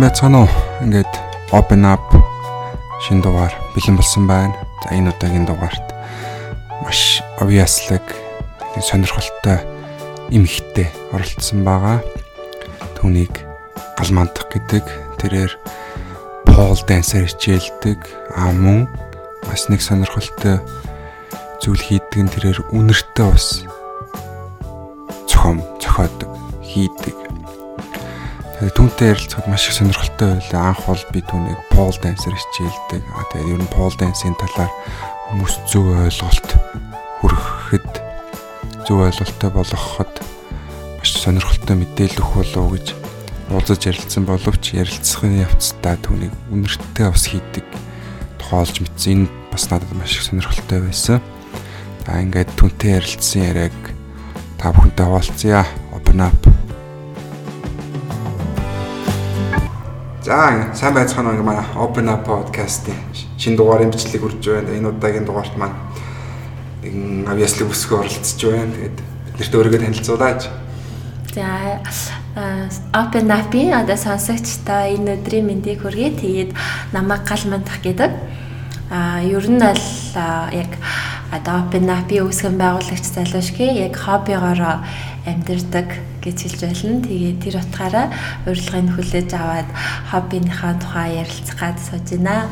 Сайн байцгаана уу? Ингээд open up шин дугаар бэлэн болсон байна. За энэ удаагийн дугаарт маш obviously сонирхолтой юм ихтэй оролцсон байгаа. Түүнийг галмандах гэдэг тэрээр пол дансер хичээлдэг а мөн бас нэг сонирхолтой зүйл хийдэг нь тэрээр үнэртэй бас цохом цохоодог хийдэг. Түүнтэй ярилцахад маш их сонирхолтой байлаа. Анх бол би түүнийг пол дансер хичээлдэг. Тэгээд ер нь пол дансын талаар хүмүүс зөв ойлголт хүргэхэд зөв ойлголттой болгоход маш сонирхолтой мэдээлэл өгөх болов гэж уулзаж ярилцсан боловч ярилцахын явцдаа түүнийг үнэрттэй бас хийдэг тухайлж мэдсэн. Энэ бас надад маш их сонирхолтой байсан. За ингээд түнтэй ярилцсан яриаг та бүхэнтэй хуваалцъя. Open up За сайн байцгаана уу манай Open Up podcast-ийн шинэ дугаарын бичлэг хүрж байна. Энэ удаагийн дугаарт маань нэгэн авьяаслыг өсгөө оролцож байна. Тэгээд биднэрт өөрийгөө танилцуулаач. За Open Up-ийн одоо сонсогчтой энэ өдрийн мэндийг хүргэе. Тэгээд намайг галмандах гэдэг. А ер нь аль яг одоо Open Up-ийн үүсгэн байгуулагч залуушгүй яг хоббигоор амьдэрдэг гэж хэлж байна. Тэгээд тэр утгаараа урилгыг хүлээж аваад хоббиныхаа тухай ярилцах гад сууж байна.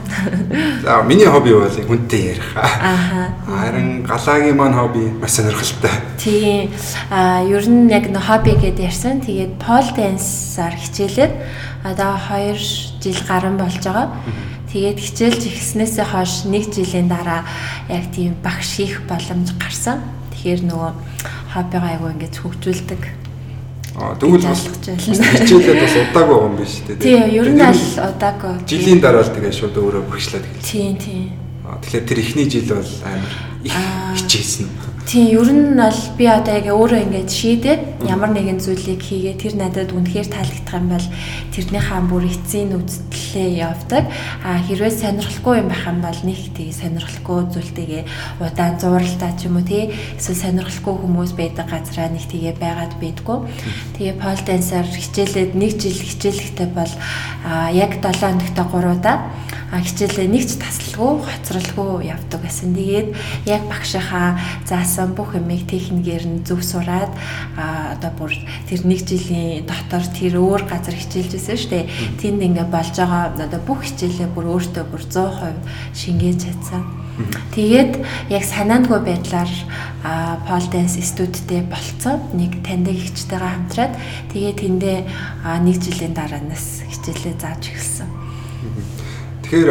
За миний хобби бол хүнтэй ярих. Аа. Харин галагийн маань хобби маш сонирхолтой. Тийм. Аа ер нь яг н хобби гэдээ ярьсан. Тэгээд пол дансаар хичээлээд одоо 2 жил гарсан болж байгаа. Тэгээд хичээлж эхэлснээсээ хойш нэг жилийн дараа яг тийм багш хийх боломж гарсан. Тэгэхээр нөгөө хоббигаа айгу ингэж хөгжүүлдэг. Аа тэгвэл хичээлээд бас удаагүй юм биш үү? Тийм, ер нь аль удаагүй. Жилийн дараа л тэгээ шууд өөрөө багшлаад эхэлсэн. Тийм, тийм. Аа тэгэхээр тэр эхний жил бол амар их хичээсэн? Тийм, ер нь бол би одоо яг өөрөө ингэж шийдээд ямар нэгэн зүйлийг хийгээ тэр надад үнэхээр таалагдах юм бол тэрнийхээ бүр эцсийн үзтлээ явдаг. А хэрвээ сонирхолгүй юм байх юм бол нэг тийг сонирхолгүй зүйлтэйгээ удаан зууралтай ч юм уу тий эсвэл сонирхолгүй хүмүүс байдаг газараа нэг тигээ байгаад байдгүй. Тэгээ пол дансаар хичээлээд нэг жил хичээлэхтэй бол яг 7 хоногтой 3 удаа хичээлээ нэг ч тасалгүй хоцролгүй явдаг гэсэн. Тэгээд яг багшийнхаа заасан бүх юмыг техникээр нь зөв сураад одоо бүр тэр нэг жилийн дотор тэр өөр газар хичээлжсэн шүү дээ. Тэнд ингээ болж байгаа одоо бүх хичээлээ бүр өөртөө бүр 100% шингээж чадсан. Тэгээд яг санаандгүй байдлаар пол данс студидтэй болцсон. Нэг таньдаг ихчтэйгээ хамтраад тэгээд тэндээ нэг жилийн дараанаас хичээлээ зааж эхэлсэн. Тэгэхээр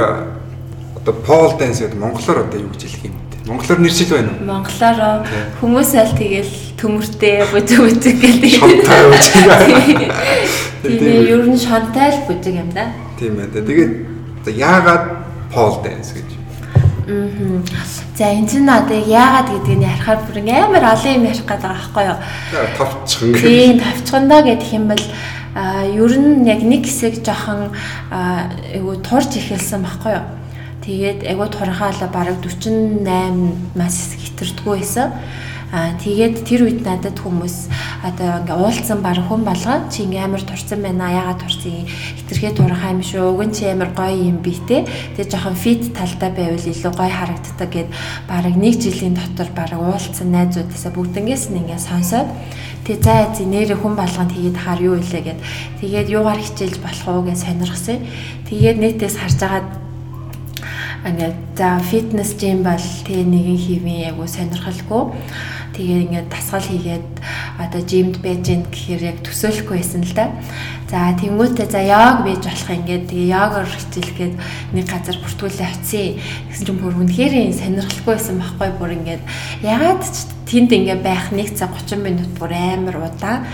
одоо пол данс гэдэг монголоор одоо юу гэж хэлэх юм? Монголоор нэршил байна уу? Монголоор хүмүүс аль тэгэл төмөртэй бүжиг бүжиг гэдэг. Шонтай бүжиг. Тийм ер нь шонтай л бүжиг юм да. Тийм ээ. Тэгээд яагаад пол данс гэж? Аа. За энэ чинь одоо яагаад гэдгийг ярихаар бүр амар олон юм ярих гэдэг байгаа байхгүй юу? Товчхон гэж. Тийм, товчхондоо гэдэг юм бол а ер нь яг нэг хэсэг жоохон айгу турж ихэлсэн баггүй юу. Тэгээд айгу турхаалаа бараг 48 мас хитэрдэггүй байсан. Аа тэгээд тэр үед надад хүмүүс одоо ингээ уулцсан баг хүн болгоо чи ингээ амар турсан байна яагаад турсан хитрхээ турхаа юм шүү уг нь чи амар гоё юм би те тэгээд жоохон фит талдаа байвал илүү гоё харагддаг гэд баг нэг жилийн дотор баг уулцсан найзуудаасаа бүгднгээс нь ингээ сонсоод Тэгээ заа зэ нэрээ хүн болгонд хийгээд хаар юу илээ гэд. Тэгээд юугаар хичээлж болох уу гэж сонирхсан. Тэгээд нэтээс харж агаад ингээд за фитнес жим бол тэгээ нэгэн хийвэн яг уу сонирхолгүй. Тэгээ ингээд дасгал хийгээд одоо жимд байж гэн гэхээр яг төсөөлөхгүй байсан л да. За тэнгуүтээ за йог бийж болох ингээд тэгээ йогоор хичээлгээд нэг газар бүртгүүлээ очив. Гэсэн чинь бүр үнэхээр сонирхолгүй байсан байхгүй бүр ингээд ягаад ч тэнд ингээ байх 1 цаг 30 минут бүр амар удаа.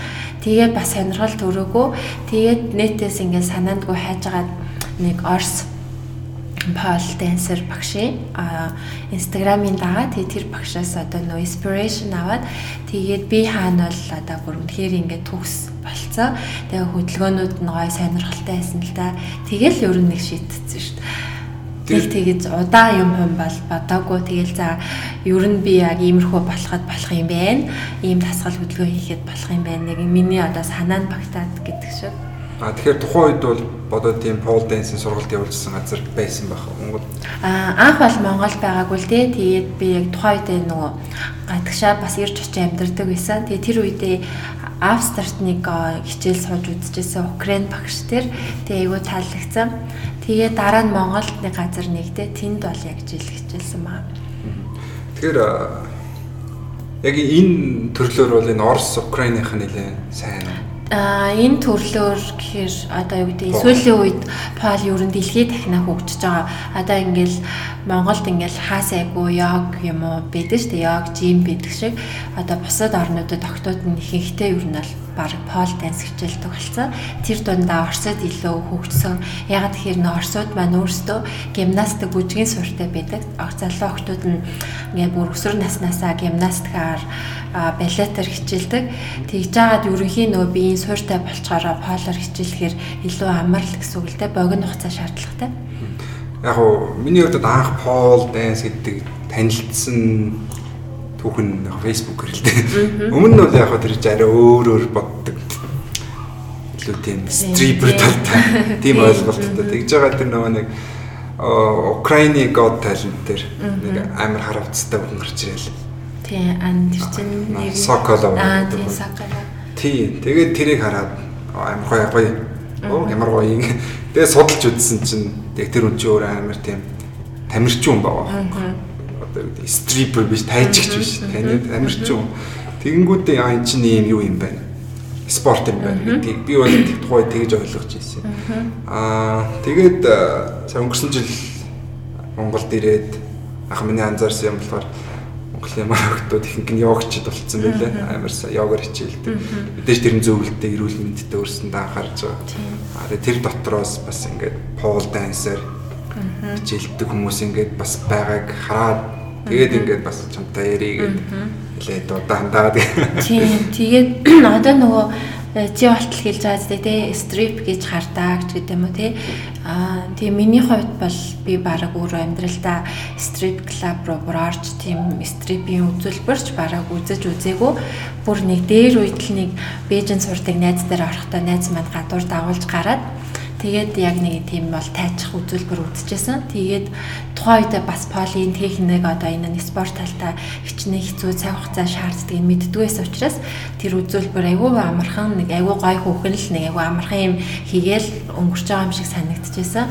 Тэгээ бас сонирхол төрөөгөө. Тэгээд нэтээс ингээ санаандгүй хайжгаад нэг Орс Пол Дэнсер багшийн инстаграмын дагаа тэгээ тэр багшаас одоо нөө inspiration аваад тэгээд би хаана бол одоо бүр үнэхээр ингээд төгс болцоо. Тэгээ хөдөлгөөнүүд нь гой сонирхолтой байсан л да. Тэгэл ер нь нэг шийтсэн шүү дээ Тэг тэгэж удаан юм юм бол бодоагүй тэгэл за ер нь би яг иймэрхүү болоход болох юм байна. Ийм тасгал хөдөлгөөн хийхэд болох юм байна. Нэг миний одоо санаа нь багтаад гэдэг шиг. А тэгэхээр тухайн үед бол бодоод тийм pole dance-ийн сургалт явуулсан газар байсан байх Монгол. А анх бол Монгол байгаагүй л дээ. Тэгээд би яг тухайн үед нөгөө гадагшаа бас ирж очиж амьдардаг байсан. Тэгээд тэр үедээ Австрт нэг хичээл сууж үзчихсэн Украин багш тэр. Тэгээд айгүй таалагдсан. Тэгээд дараа нь Монголд нэг газар нэгдээ тэнд бол яг жил хичээлсэн байна. Тэгэхээр яг энэ төрлөөр бол энэ Орос Украиных нэлээд сайн а энэ төрлөөр гэхээр одоо юу гэдэг сүүлийн үед пол ер нь дэлхийд дахинаа хөгжиж байгаа. Одоо ингээл Монголд ингээл хаасайгүй йог юм уу байдаг шүү дээ. Йог, жим байдаг шиг одоо бусад орнуудад октод нь ихэнхдээ ер нь бол баг пол данс хичээлдэг болсон. Тэр дундаа Оросд илүү хөгжсөн. Яг тэгэхээр н Оросууд маань өөрсдөө гимнастик бүжгийн суурьтай байдаг. Залуу охтууд нь ингээ бүр өсвөр наснаасаа гимнастикаар балетаар хичээлдэг. Тэгж жагаад ерөнхийн нөгөө биеийн суурьтай болцоороо полоор хичээлэхээр илүү амар л гэсэн үг л дээ. Богино хугацаа шаардлагатай. Яг уу миний хувьд анх пол данс гэдэг танилцсан түүхэн фэйсбүүкээр л дээ. Өмнө нь бол яг тэр арай өөр өөр боддог. Илүү тийм стрипер талтай тийм ойлголттой. Тэгж байгаа тэр нөгөө нэг Украины God Talent дээр нэг амар харавцтай хүн гарч ирэл. Тий, ан тэр чинь нэр Соколов. Аа, тий, Соколов. Тий, тэгээд тэрийг хараад амар гоё гоё. Оо, ямар гоё юм. Тэгээд судалж үзсэн чинь яг тэр үн чи өөр амар тийм тамирчин байгаа. Одоо юу стрипер биш, тайжигч биш. Таны тамирчин. Тэгэнгүүтээ яа эн чинь юм юу юм бэ? спорт юм байна гэдгийг би бол тухай тэгж ойлгож ирсэн. Аа тэгээд сая өнгөрсөн жил Монголд ирээд ах миний анзаарсан юм болохоор Монголын маргтууд ихэнх нь йогчд болцсон байлаа. Амар йогоор хичээлдэг. Мэдээж тэрэн зөвлөлтөд эрүүл мэндэд өөрсөндөө анхаарч байгаа. Аа тэр дотроос бас ингээд пол дансер хичээлдэг хүмүүс ингээд бас байгааг хараад тэгээд ингээд бас чамтай ярий гэдэг хэлээд удаандаа. Тийм. Тэгээд одоо нөгөө чи болтол хэлж байгаа зү тэ стрип гэж хардаа гэж гэдэг юм уу те аа тийм миний хувьд бол би баг өөрөө амьдралдаа стрип клуб руу бүр орж тийм стрипийн үзүүлбэрч бараг үзэж үзээгүй бүр нэг дээр үед л нэг Бээжин сурдаг найз дээр орохдоо найз манд гадуур дагуулж гараад Тэгээд яг нэг тийм бол тайчих үзүүлбэр үзчихсэн. Тэгээд тухайн үед бас полин техник одоо энэ спорт талтай хичнээн хэцүү цаг хугацаа шаарддаг нь мэддгээс учраас тэр үзүүлбэр айгүй амархан нэг айгүй гой хүүхэн л нэг айгүй амархан юм хийгээл өнгөрч байгаа юм шиг санагдчихсэн.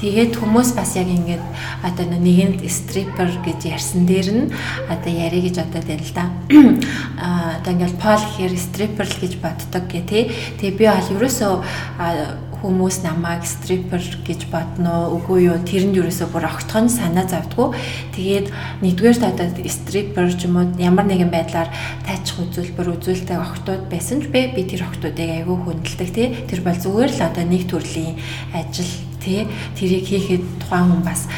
Тэгээд хүмүүс бас яг ингээд одоо нэгэнд стрипер гэж ярьсан дээр нь одоо яри гэж одоо байна л да. Аа одоо ингээд пол гэхээр стрипер л гэж боддог гэх тээ. Тэгээ би бол ерөөсөө хүмүүс намайг стрипер гэж бодно. Үгүй юу тэр нь юусоо бүр огтхон санаа завдггүй тэгээд нэгдүгээр одоо стрипер ч юм уу ямар нэгэн байдлаар тайчих үзүүлбэр үзүүлдэг охтууд байсан ч бэ? Би тэр охтуудыг айгүй хүндэлдэг тий. Тэр бол зүгээр л одоо нэг төрлийн ажил тий тэрийг хийхэд тухайн хүн бас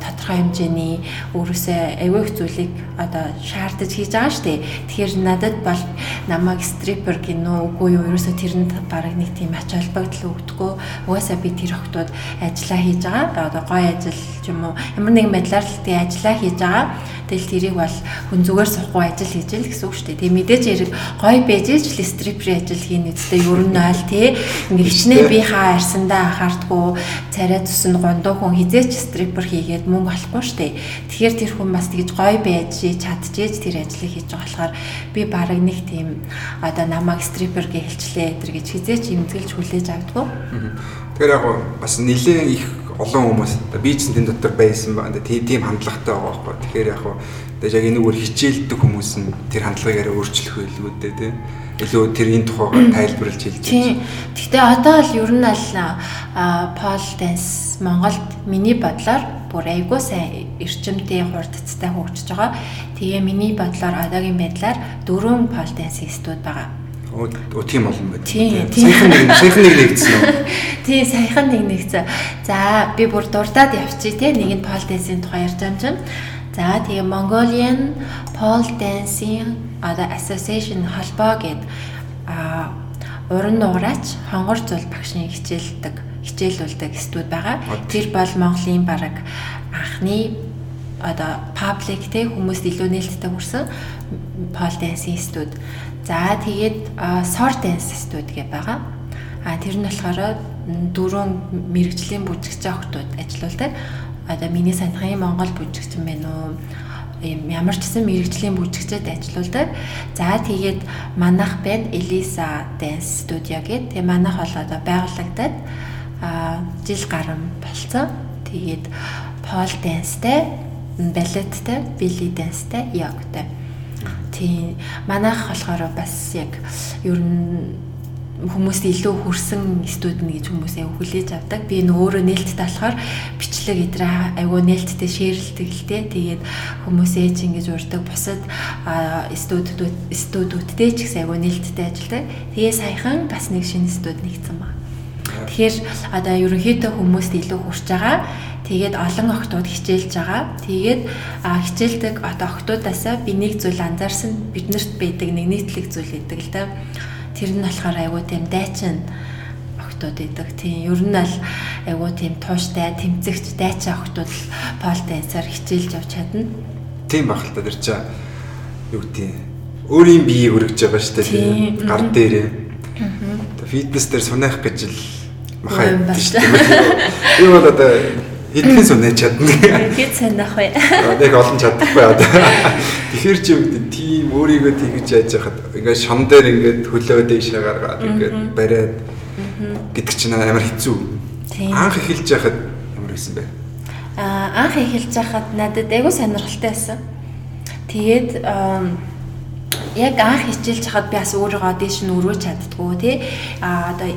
тодорхой хэмжээний өөрөөсөө авиг зүйлийг одоо шаардаж хийж байгаа дээ. Тэгэхээр надад бол намайг стрипер гинөө үгүй юу ерөөсөө тэрэнд бараг нэг тийм ач холбогдол өгдөггүй. Угаасаа би тэр охтууд ажиллаа хийж байгаа. Одоо гоё ажил юм уу ямар нэгэн байдлаар л тий ажиллаа хийж байгаа. Тэгэл тэрийг бол хүн зүгээр сухгүй ажил хийж л гэсэн үг дээ. Тэгээ мэдээж хэрэг гоё байж л стрипер ажил хийнэ үстэй ер нь ойл тий. Ингээ хичнээн би хаа арсандаа анхаардгүй царай тусан гондоо хүн хизээч стрипер хийгээд мөнгө олохгүй штэ. Тэгэхээр тэр хүн бас тэгж гоё байж чадчихэж тэр ажлыг хийж байгаа болохоор би бараг нэг тийм одоо намайг стрипер гэж хэлчлээ тэр гэж хизээч имзгэлж хүлээж авдаггүй. Тэгэхээр яг бас нэлээд их олон хүмүүс би ч тэн дотор байсан. Тийм тийм хандлагатай байгаа байхгүй. Тэгэхээр яг тэгээд яг энэ үгээр хичээлдэг хүмүүс нь тэр хандлагыг арай өөрчлөх байлгүй дээ тийм илүү тэр энэ тухайгаар тайлбарлаж хэлж байна. Тийм. Гэхдээ одоо л ер нь аль пол данс Монголд миний бодлоор бүр айгүй сайн эрчимтэй хурдцтай хөгжиж байгаа. Тэгээ миний бодлоор одоогийн байдлаар дөрвөн пол данс студ байгаа. Оо тийм олон байт. Саяхан нэг саяхан нэг нэгдсэн үү? Тийм, саяхан нэг нэгдсэн. За, би бүр дурдаад явчих тий. Нэг нь пол дансын тухай ярьж байгаа юм чинь. За, тэгээ Mongolian Pole Dancing одоо association холбоо гэд а уран нугараач хонгор зул багшийн хичээлдэг хичээлүүлдэг студ байгаа. Тэр бол Монголын бараг анхны одоо паблик те хүмүүст илүү нээлттэй хүрсэн пол дансын студ. За тэгээд сор данс студ гэ байгаа. А тэр нь болохоор дөрвөн мэрэгжлийн бүжигчээ охтууд ажиллаулдаг. Одоо миний санахын Монгол бүжигчин байна уу? ийм ямар ч гэсэн мэрэгжлийн бүжигчэд ажиллаулдаг. За тэгээд манах байна Elisa Dance Studio гэдэг. Тэгээ манах бол одоо байгуулагдаад а жил гарan болцсон. Тэгээд Paul Dance-тэй, балеттэй, Billy Dance-тэй, йогтай. Тийм манайх болохоор бас яг ер нь хүмүүст илүү хүрсэн студент гэж хүмүүсээ хүлээж авдаг. Би нөгөө нээлттэй болохоор бичлэг идрээ айгүй нээлттэй шеэрлдэг л те. Тэгээд хүмүүс ээж ингэж урдаг бусад студиуд студиудтэй ч гэсэн айгүй нээлттэй ажилладаг. Тэгээ саяхан бас нэг шинэ студ нэгдсэн ба. Тэгэхээр одоо ерөнхийдөө хүмүүст илүү хүрч байгаа. Тэгээд олон охтууд хичээлж байгаа. Тэгээд хичээлдэг одоо охтуудаасаа би нэг зүйл анзаарсан биднэрт байдаг нэг нийтлэг зүйл гэдэг л да Тэр нь болохоор айгүй тийм дайчин охтууд идэг. Тийм ер нь л айгүй тийм тууштай, тэмцэгч дайчин охтууд пол дансаар хичээлж явж чадна. Тийм баг л та тэр чинь юу гэдэг өөрийн биеийг өргөж байгаа шүү дээ тийм гар дээрээ. Фитнес дээр сунах гэж л махаа яддаг шүү дээ. Би бол одоо хэдхэн сунаж чадна. Хэд санах вэ? Нэг олон чадахгүй одоо. Тэгэхэр чи гэдэг тийм өөрийгөө тэгж яаж яхад ингээд шон дээр ингээд хөлөө дэйшээ гаргаад ингээд бариад гэдэг чинь амар хэцүү. Анх эхэлж яхад ямар байсан бэ? Аа анх эхэлж яхад надад айгүй сонирхолтой байсан. Тэгээд яг анх хичээлж хахад би бас өөрийгөө дээш нь өргөж чаддгүй тий. Аа одоо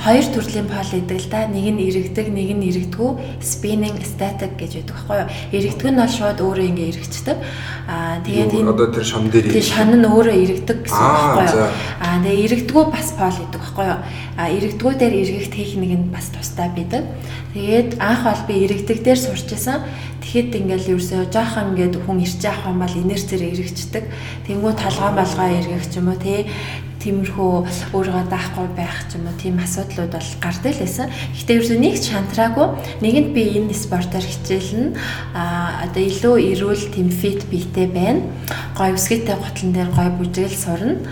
хоёр төрлийн пол гэдэг л да. Нэг нь иргэдэг, нэг нь иргэдэггүй. Spinning static гэж байдаг байхгүй юу? Иргэдэг нь бол шууд өөрөө ингээ иргэждэг. Аа тэгээд энэ одоо тэр шон дээр тэр шон нь өөрөө иргэдэг гэсэн байхгүй юу? Аа тэгээд иргэдэггүй бас пол гэдэг байхгүй юу? Аа иргэдэггүй дээр иргэх техник нь бас тустай байдаг. Тэгээд анх бол би иргэдэг дээр сурч исэн. Тэгэхэд ингээл ерөөсөө жоохон ингээд хүн ирж явах юм бол инерцээр эргэждэг. Тэнгүү талгаан балгаа эргэх ч юм уу тий тиймэрхүү өөрийгөө даахгүй байх ч юм уу тийм асуудлууд бол гардаг л байсан. Гэхдээ ерөөсөө нэг ч шантраагүй. Нэгэнд би энэ спортоор хичээлнэ. А одоо илүү эрүүл тийм фит биетэй байна. Гой үсгээтэй готлон дээр гой бүжгэл сурна.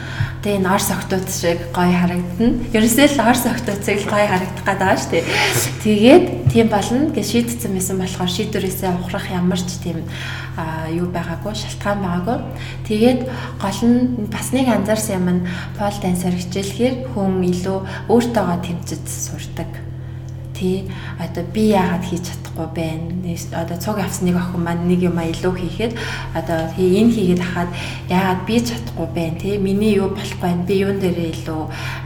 Тэгээ энэ орс октод шиг гой харагдана. Ерөөсөө л орс октодыг гой харагдах гээд байгаа шүү дээ. Тэгээд тийм болно гэж шийдсэн байсан болохоор шийдвэрээсээ ухрах ямар ч тийм юу байгаагүй шалтгаан байгаагүй. Тэгээд гол нь бас нэг анзаарсан юм нь пол дансаар хичээлэхээр хүн илүү өөртөөгөө тэмцэж сурдаг. Тэ одоо би яагаад хийж чадахгүй байна. Одоо цуг авсныг охин маань нэг юм илүү хийхэд одоо энэ хийгээд хахад яагаад би чадахгүй байна. Тэ миний юу болохгүй байна. Би юун дээрээ илүү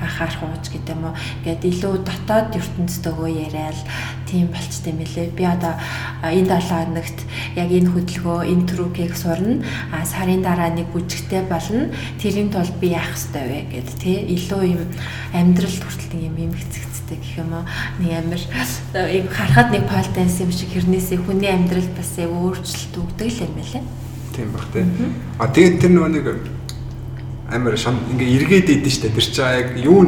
анхаарах ууч гэдэг юм уу. Ингээд илүү дотоод ертөнцтэйгөө яриад тийм болчтой юм лээ. Би одоо энэ 7 хоногт яг энэ хөдөлгөөн, энэ трүкийг сурна. А сарын дараа нэг бүжигтэй болно. Тэрийн тулд би яах ёстой вэ гэд тий илүү юм амьдрал хүртэл юм юм хэцэгцтэй гэх юм уу. Нэг амир яг харахад нэг пол данс юм шиг хэрнээсээ хүний амьдралд бас яг өөрчлөлт өгдөг л юм лээ. Тийм бах тий. А тэгээд тэр нөгөө нэг амир шам ингээ эргээд идэв штэ тэр чинь яг юу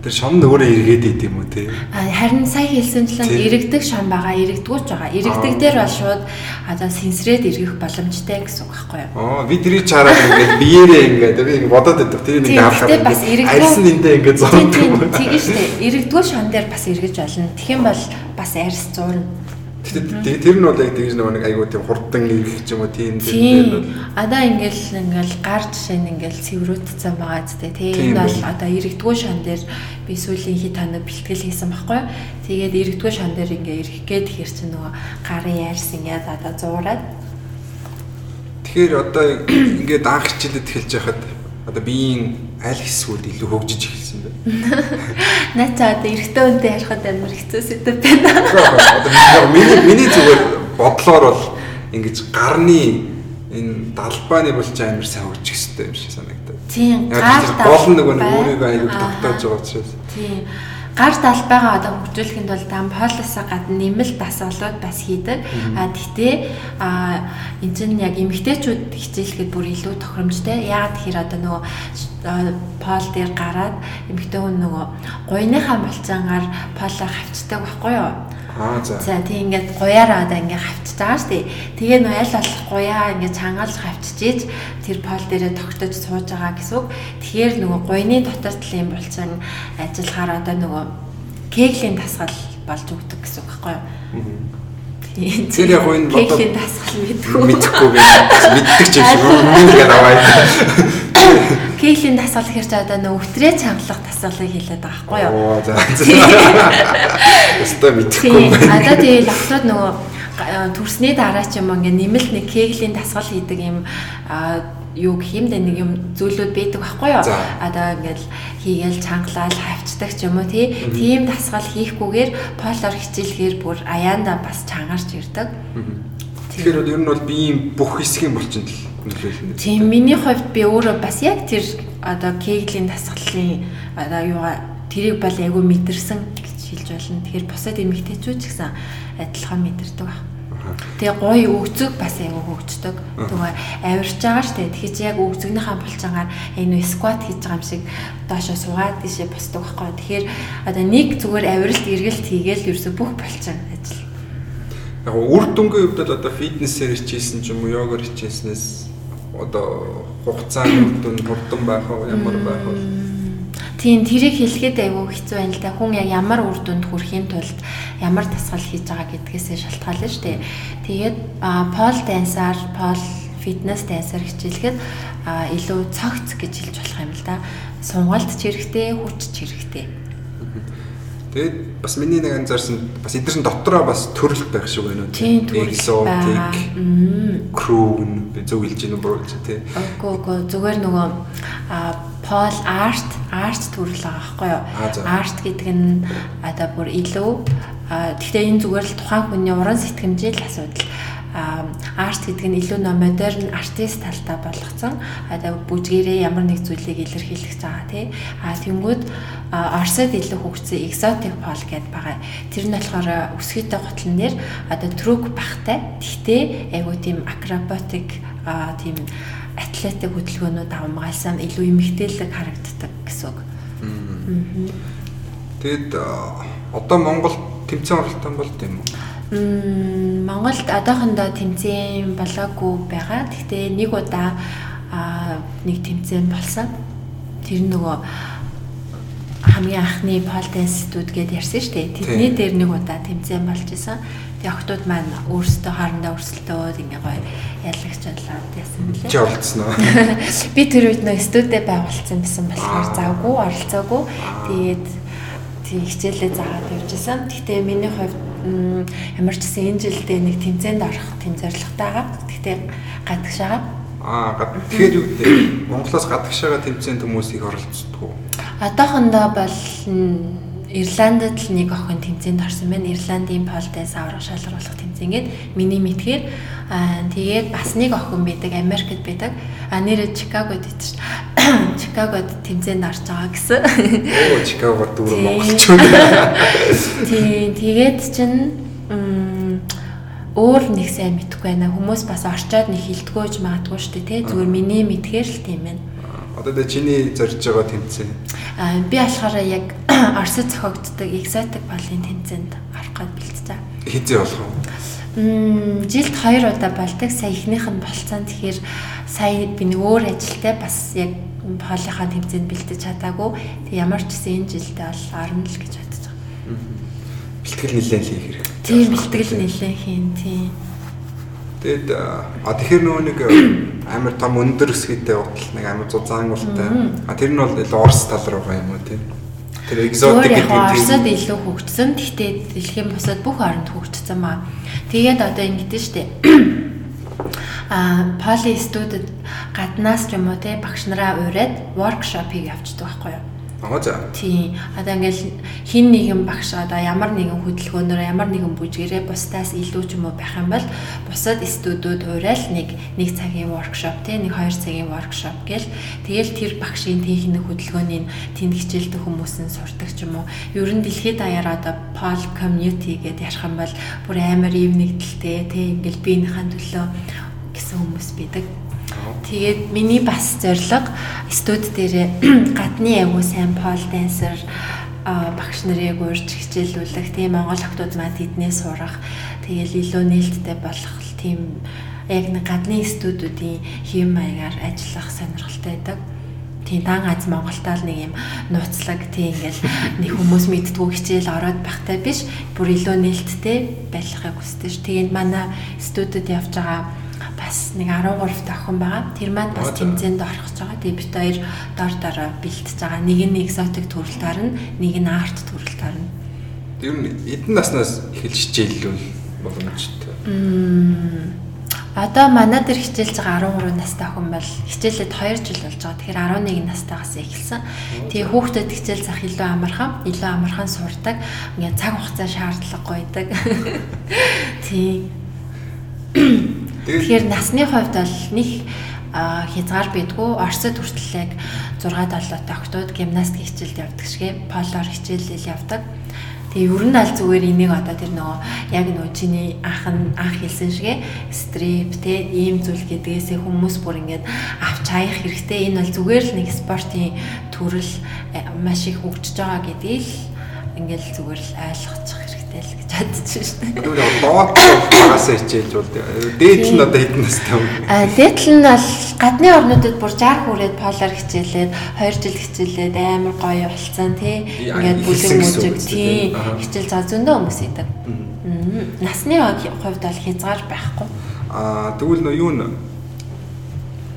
Тэр шон өөрөө эргээд идэв юм уу те? Харин сая хэлсэнчлэн эрэгдэг шон байгаа, эрэгдгүүч байгаа. Эрэгдэг дээр бол шууд одоо сэнсрээд эргэх боломжтой гэсэн үг байхгүй юу? Аа, би тэрийг чараад ингээд биеэрээ ингээд би ингээд бодоод байдаг. Тэр нэг авахаар бас эрэгдүү. Арьсан эндээ ингээд зурдаг. Тийм, шүү дээ. Эрэгдгүү шон дээр бас эргэж болно. Тэгэх юм бол бас арьс зуурна. Тэгэхдээ тэр нь бол яг тэгж нэг айгуу тийм хурдан ирэх ч юм уу тийм тийм. Одоо ингээл ингээл гар жишээ нь ингээл цэврүүдсэн байгаа зү тийм. Энэ бол одоо иргэдэггүй шан дээр би сүүлийн хит таныг бэлтгэл хийсэн байхгүй. Тэгээд иргэдэггүй шан дээр ингээ ирэх гээд хэр чинь нөгөө гарын яарс ингээд одоо зуураад Тэгэхээр одоо ингээд анх хичээлэд эхэлж байхад одоо биеийн аль хэсгүүд илүү хөгжиж эхэлсэн бэ? Наа за одоо эрэгтэй хүнтэй ярихад амар хэцүү сэдв байна. Одоо миний миний зүгээр бодлоор бол ингэж гарны энэ далбааны бол ч амар сайн хөгжих хэрэгтэй юм шиг санагдаад. Тийм. Гар гол нөгөө өөрийгөө аягүй тогтоож байгаа учраас. Тийм гар талбайгаа одоо хөгжүүлэхэд бол дамполосоо гадна нэмэлт дасгалууд бас хийдэг. А тэгтээ а энэ чинь яг эмэгтэйчүүд хичээлэхэд бүр илүү тохиромжтой. Яагаад тэгэхээр одоо нөгөө пол дээр гараад эмэгтэй хүн нөгөө гуйныхаа болцоонгаар полоо хавчдаг байхгүй юу? Аа за. За тийм ингээд гуяараа одоо ингээд хавчиж байгаа шүү дээ. Тэгээ нөө аль болох гуяа ингээд чангаалж хавчиж ийж тэр пол дээрээ тогтож сууж байгаа гэсэн үг. Тэгэхээр нөгөө гуйны дотор талын булчин ажиллахаар одоо нөгөө кеглийн дасгал болж өгдөг гэсэн үг байхгүй юу? Тэр яг энэ бодоод кеглийн дасгал мэдгүй. Мэдхгүй би мэддэг ч юм шиг юм гээд аваад. Кеглийн дасгал гэхэр чи одоо нөө өвтрээ чангалах дасгалыг хэлээд байгаа байхгүй юу? Оо за. Өстой мэдхгүй байна. Одоо тэгээ локтод нөгөө төрсний дараа ч юм ингээ нэмэлт нэг кеглийн дасгал хийдэг юм юу гэх юм дэ нэг юм зүйлүүд байдаг байхгүй юу? Одоо ингээл хийгээл чангалал хавчдаг ч юм уу тий. Тийм дасгал хийхгүйгээр полоор хичээлэхээр бүр аяанда бас чангарч ирдэг. Тэгэхээр ер нь бол биеийн бүх хэсгийн булчинд л. Тийм миний хувьд би өөрөө бас яг тэр одоо кеглийн дасгалын одоо юугаа тэрийг бол айгүй мэдэрсэн гэж хэлж болно. Тэгэхээр бусад эмэгтэйчүүд ч гэсэн адилхан мэдэрдэг байна. Тэгээ гоё өгцөг бас айгүй хөгждөг. Тэгээ авирч байгаа штэ. Тэгэхээр чи яг өгцөгнийхаа булчингаар энэ скват хийж байгаа юм шиг доошо суугаад тийшээ босдог байхгүй. Тэгэхээр одоо нэг зүгээр авиралт эргэлт хийгээл ерөөсө бүх булчин ажил. Яг үр дүнгийн хувьд л одоо фитнесээр хичээсэн ч юм уу, йогоор хичээснээс одоо хугацааны дүн хурдан байх уу, ямар байх вэ? Тийм тэрийг хэлэхэд айгүй хэцүү байна л да. Хүн яг ямар үр дүнд хүрэхийн тулд ямар дасгал хийж байгаа гэдгээсээ шалтгаална шүү дээ. Тэгээд пол дансаар, пол фитнес дансаар хичээлэхэд илүү цогц гэж хэлж болох юм л да. Сунгалт ч хэрэгтэй, хүч ч хэрэгтэй. Тэгээд бас миний нэг анзаарсан бас эдгээр нь дотроо бас төрөлт байх шиг байна уу? Тийм экзотик, крүүн би зөв хэлж гинэ буруу ч тий. Үгүй үгүй зүгээр нөгөө пол арт арт төрөл байгаа байхгүй юу? Арт гэдэг нь одоо бүр илүү гэхдээ энэ зүгээр л тухайн хүний уран сэтгэмжийн асуудал арт гэдэг нь илүү нөө модерн артист талдаа болгоцсон. Бүжгээрээ ямар нэг зүйлийг илэрхийлэх байгаа тий. А тэнгүүд Оросд илүү хөгжсөн exotic pol гэдээ байгаа. Тэр нь болохоор өсгийтэй готлон нэр одоо трүк бахтай. Гэхдээ айгуу тийм акробатик тийм атлетик хөдөлгөөнүүд авмгаалсан илүү эмгтээлэг харагддаг гэсэн үг. Тэгэд одоо Монгол тэмцээн оролтон бол тийм үү? Монголд одоохондоо тэмцээн болоогүй байгаа. Гэхдээ нэг удаа нэг тэмцээн болсон. Тэр нөгөө хамгийн анхны пол данс студ гэдээ ярьсан шүү дээ. Тэдний дээр нэг удаа тэмцээн болж исэн. Тэгээ охтууд маань өөрсдөө хоорондоо өрсөлдөөд ингээ гоё ялагч болоод яасан мөлий. Чи оролцсон уу? Би тэр үед нөө студид байгуулсан байсан болохоор завгүй оролцоогүй. Тэгээд тий хичээлээ заагаад явжсэн. Гэхдээ миний хувьд ямар ч гэсэн энэ жилдээ нэг тэмцээнд орох тийм зорилготой байгаа. Гэхдээ гадагшаага. Аа. Тэгэхээр юу гэдэг Монголоос гадагшаага тэмцээнд хүмүүс их оролцдог? Одоохондоо бол Ирландд л нэг охин тэмцээнд орсон байна. Ирландын полдээс аврах шалгаруулах тэмцээнгээд миний мэдхээр аа тэгээд бас нэг охин байдаг Америкт байдаг. А нэрээ Чикагод идэж Чикагод тэмцээнд орж байгаа гэсэн. Оо Чикаго дүүр монголчууд. Тийм тэгээд чинь өөр нэг сайн мэдхгүй байна. Хүмүүс бас орчоод нэг хилдэггүйж магадгүй шүү дээ, тий. Зүгээр миний мэдхээр л тийм байна. Одоо тэ чиний зорж байгаа тэмцээн. Аа би болохоор яг Оросд зохиогддог exotic балын тэмцээнд орох гэж бэлтжээ. Хизээ болох уу? Мм жилд 2 удаа болдог. Сая ихнийх нь болцсон. Тэгэхээр сая би нэг өөр ажилтай бас яг полийнхаа тэмцээнд бэлтэж чадаагүй. Тэг ямар ч гэсэн энэ жилдээ бол орно л гэж бодож байгаа. Бэлтгэл нэлээд хийх хэрэг. Тийм бэлтгэл нэлээд хийн тийм. Тэгэд а тэгэхээр нөгөө нэг амар том өндөр өсгийтэй утал нэг амар зузаангуултай. А тэр нь бол Орос тал руу байгаа юм уу тийм. Тэр экзотик гэдэг нь Оросд илүү хөгжсөн. Гэхдээ дэлхийн бусад бүх оронд хөгжсөн маа. Тэгээд одоо ингэдэж штэ. А поли студид гаднаас ч юм уу те багш нараа ураад воркшопыг явуулдаг байхгүй юу? Аа за. Тийм. Одоо ингээл хин нэгэн багш одоо ямар нэгэн хөдөлгөөнөөр ямар нэгэн бүжгэрээ бусдаас илүү ч юм уу байх юм бол бусад студиуд уурал нэг нэг цагийн воркшоп тий нэг хоёр цагийн воркшоп гээл тэгэл тэр багшийн техник хөдөлгөөний тэнд хичээлдэг хүмүүс нь сурдаг ч юм уу. Ер нь дэлхийд даяар одоо pol community гэдээ ярих юм бол бүр амар ив нэгдэлтэй тий ингээл биенийхэн төлөө гэсэн хүмүүс бидэг. Тэгээд миний бас зорилго студ дээр гадны аягүй сайн пол дансер багш нарыг урьж хичээлүүлэх, тийм Монгол охтууд маань тэднээ сурах, тэгээл илүү нээлттэй болох тийм яг нэг гадны студиудын хэм маягаар ажиллах сонирхолтой байдаг. Тийм дан аз Монголтаа л нэг юм нууцлаг тийм ингээл нэг хүмүүс мэдтгүү хичээл ороод байхтай биш бүр илүү нээлттэй байхыг хүсдэг ш. Тэгээд манай студид явж байгаа бас нэг 13 дахин байгаа. Тэр маань бас тэмцээнд орох гэж байгаа. Тэгээ бит хоёр дор дороо бэлтэж байгаа. Нэг нь экзотик төрөл тарна, нэг нь арт төрөл тарна. Ер нь эдэн наснаас эхэлж хичээллүүл боломжтой. Одоо манай дээр хичээлж байгаа 13 настай хүн бол хичээлээд 2 жил болж байгаа. Тэгэхээр 11 настайгаас эхэлсэн. Тэгээ хүүхдэд хичээл зах илүү амархан, илүү амархан сурдаг. Ингээ цаг хугацаа шаардлагагүй байдаг. Тийм. Тэгэхээр насны хувьд бол нэг хязгаар бидгүй Оросд хүртэл яг 6 7 тогтууд гимнастик хичээлд явдаг шигэ полоор хичээлэл явдаг. Тэгээ ер нь аль зүгээр энийг одоо тэр нөгөө яг нөгөө чиний ах нь анх хэлсэн шигэ стрип те ийм зүйл гэдгээсээ хүмүүс бүр ингээд авч хаях хэрэгтэй. Энэ бол зүгээр л нэг спортын төрөл э, маш их хөгжиж байгаа гэдгийг ингээд зүгээр л ойлгочих хэрэгтэй л гэж бодож байна. Тэгвэл доод багасаа хичээж бол дээдл нь одоо хэдэн настай вэ? А дээдл нь бол гадны орнуудад бүр 60 хүрээд полар хичээлээд 2 жил хичээлээд амар гоё болцсон тий. Ингээд бүлэг мүжиг тий хичээл заа зөндөө хүмүүс идэг. Насны хувьд бол хязгаар байхгүй. А тэгвэл нөө юу нэ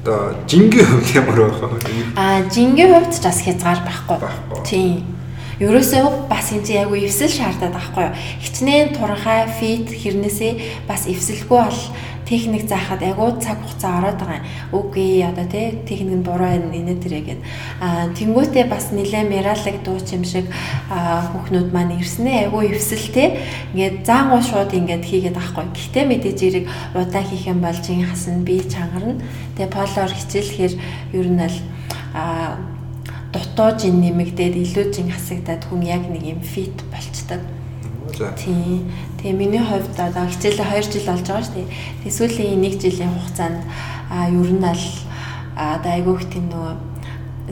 одоо жингийн хувьд ямар байх вэ? А жингийн хувьд ч бас хязгаар байхгүй. Тийм ерөөсөө бас энэ чинь яг үе эвсэл шаардаад байхгүй юу. Хичнээн турхай фит хэрнээсээ бас эвсэлгүй бол техник заахад агуу цаг хугацаа ороод байгаа юм. Үгүй одоо тий техник нь буруу байна инээ тэрэ гэд. Аа тэнгуүтээ бас нилээ мералэг дуу чим шиг хүүхнүүд маань ирснээ агуу эвсэлтэй. Ингээд заангуу шууд ингээд хийгээд авахгүй. Гэхдээ мэдээж ирэг удаа хийх юм бол чин хасан би чангарна. Тэгээ полоор хичээлэхээр ер нь л аа дутуу жин нэмэгдээд илүү жин хасагдаад хүн яг нэг юм фит болцдог. Тийм. Тэгээ миний хувьд одоо хичээлээ 2 жил болж байгаа шүү дээ. Тэгээ сүүлийн 1 жилийн хугацаанд а ер нь л одоо айгүйх тийм нөгөө